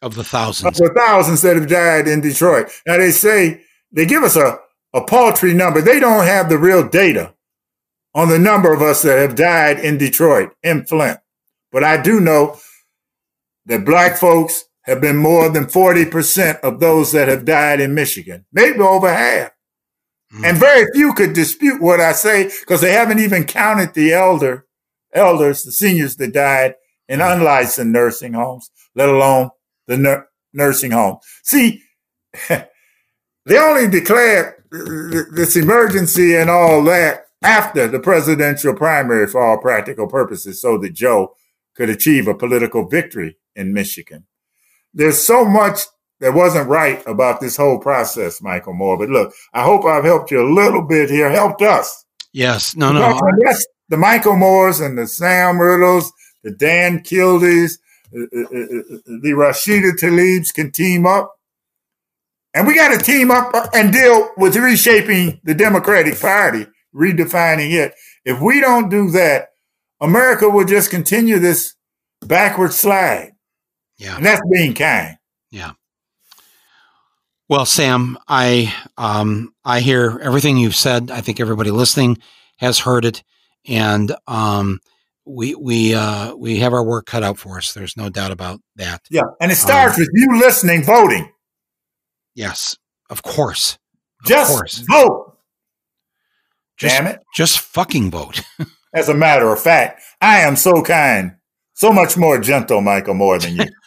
of the thousands. Of the thousands that have died in Detroit. Now they say they give us a, a paltry number. They don't have the real data on the number of us that have died in Detroit, in Flint. But I do know that black folks have been more than 40% of those that have died in Michigan, maybe over half. Mm. And very few could dispute what I say because they haven't even counted the elder elders, the seniors that died in mm. unlicensed nursing homes, let alone the nur- nursing home. See, they only declared this emergency and all that after the presidential primary for all practical purposes so that Joe could achieve a political victory in Michigan. There's so much that wasn't right about this whole process, Michael Moore. But look, I hope I've helped you a little bit here, helped us. Yes, no, no. Yes, the Michael Moores and the Sam Riddles, the Dan Kildeys, uh, uh, uh, the Rashida Tlaibs can team up. And we got to team up and deal with reshaping the Democratic Party, redefining it. If we don't do that, America will just continue this backward slide. Yeah. And that's being kind. Yeah. Well, Sam, I um, I hear everything you've said. I think everybody listening has heard it, and um, we we uh, we have our work cut out for us. There's no doubt about that. Yeah, and it starts um, with you listening, voting. Yes, of course. Of just course. vote. Just, Damn it! Just fucking vote. As a matter of fact, I am so kind so much more gentle, Michael, more than you.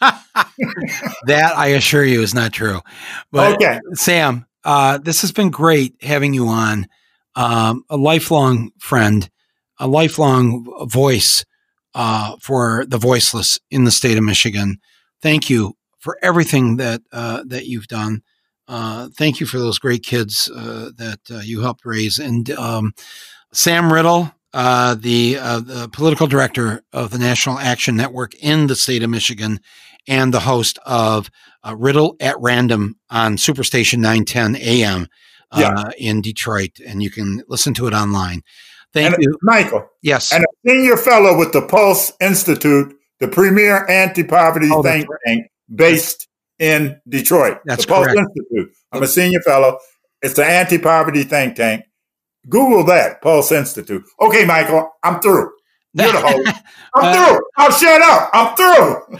that I assure you is not true. But okay. Sam, uh, this has been great having you on. Um, a lifelong friend, a lifelong voice uh, for the voiceless in the state of Michigan. Thank you for everything that uh, that you've done. Uh, thank you for those great kids uh, that uh, you helped raise. And um, Sam Riddle, uh, the, uh, the political director of the National Action Network in the state of Michigan, and the host of uh, Riddle at Random on Superstation 910 AM uh, yeah. in Detroit. And you can listen to it online. Thank and you. Michael. Yes. And a senior fellow with the Pulse Institute, the premier anti poverty oh, think tank based in Detroit. That's the correct. Pulse Institute. I'm a senior fellow. It's the anti poverty think tank. Google that, Pulse Institute. Okay, Michael, I'm through. You're the host. I'm uh, through. I'll shut up. I'm through.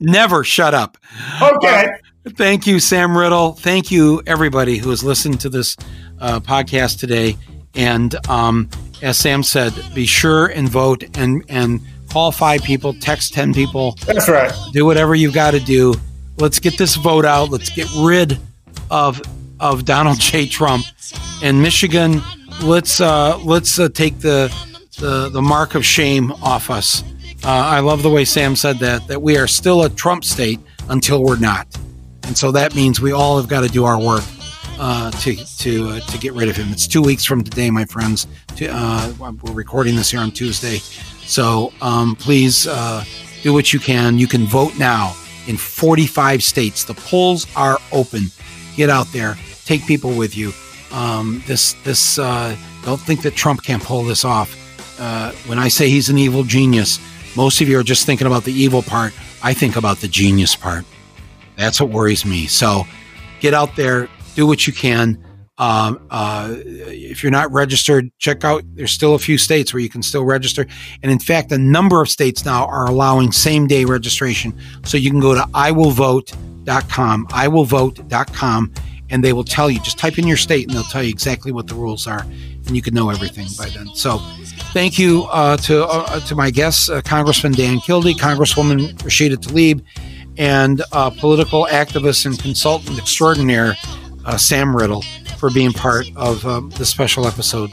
never shut up. Okay. Uh, thank you, Sam Riddle. Thank you, everybody who has listened to this uh, podcast today. And um, as Sam said, be sure and vote and and call five people, text ten people. That's right. Do whatever you've got to do. Let's get this vote out. Let's get rid of of Donald J. Trump in Michigan. Let's uh, let's uh, take the, the the mark of shame off us. Uh, I love the way Sam said that that we are still a Trump state until we're not, and so that means we all have got to do our work uh, to to uh, to get rid of him. It's two weeks from today, my friends. To, uh, we're recording this here on Tuesday, so um, please uh, do what you can. You can vote now in 45 states. The polls are open. Get out there take people with you. Um, this this uh, don't think that Trump can't pull this off. Uh, when I say he's an evil genius, most of you are just thinking about the evil part. I think about the genius part. That's what worries me. So get out there, do what you can. Um, uh, if you're not registered, check out. There's still a few states where you can still register, and in fact, a number of states now are allowing same day registration. So you can go to iwillvote.com, iwillvote.com, and they will tell you. Just type in your state, and they'll tell you exactly what the rules are, and you can know everything by then. So, thank you uh, to uh, to my guests, uh, Congressman Dan Kildee, Congresswoman Rashida Tlaib, and uh, political activist and consultant extraordinaire uh, Sam Riddle for being part of um, this special episode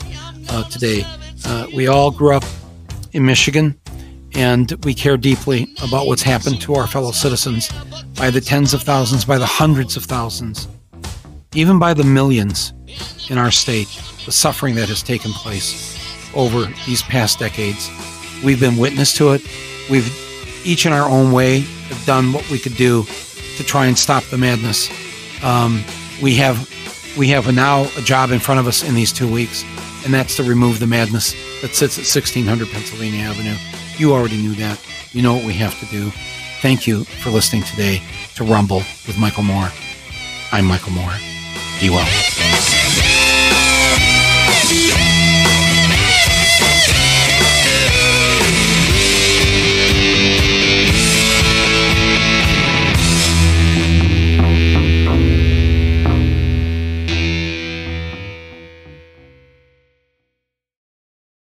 uh, today. we all grew up in Michigan and we care deeply about what's happened to our fellow citizens by the tens of thousands, by the hundreds of thousands even by the millions in our state, the suffering that has taken place over these past decades. We've been witness to it. We've each in our own way have done what we could do to try and stop the madness. Um, we have we have now a job in front of us in these two weeks, and that's to remove the madness that sits at 1600 Pennsylvania Avenue. You already knew that. You know what we have to do. Thank you for listening today to Rumble with Michael Moore. I'm Michael Moore. Be well.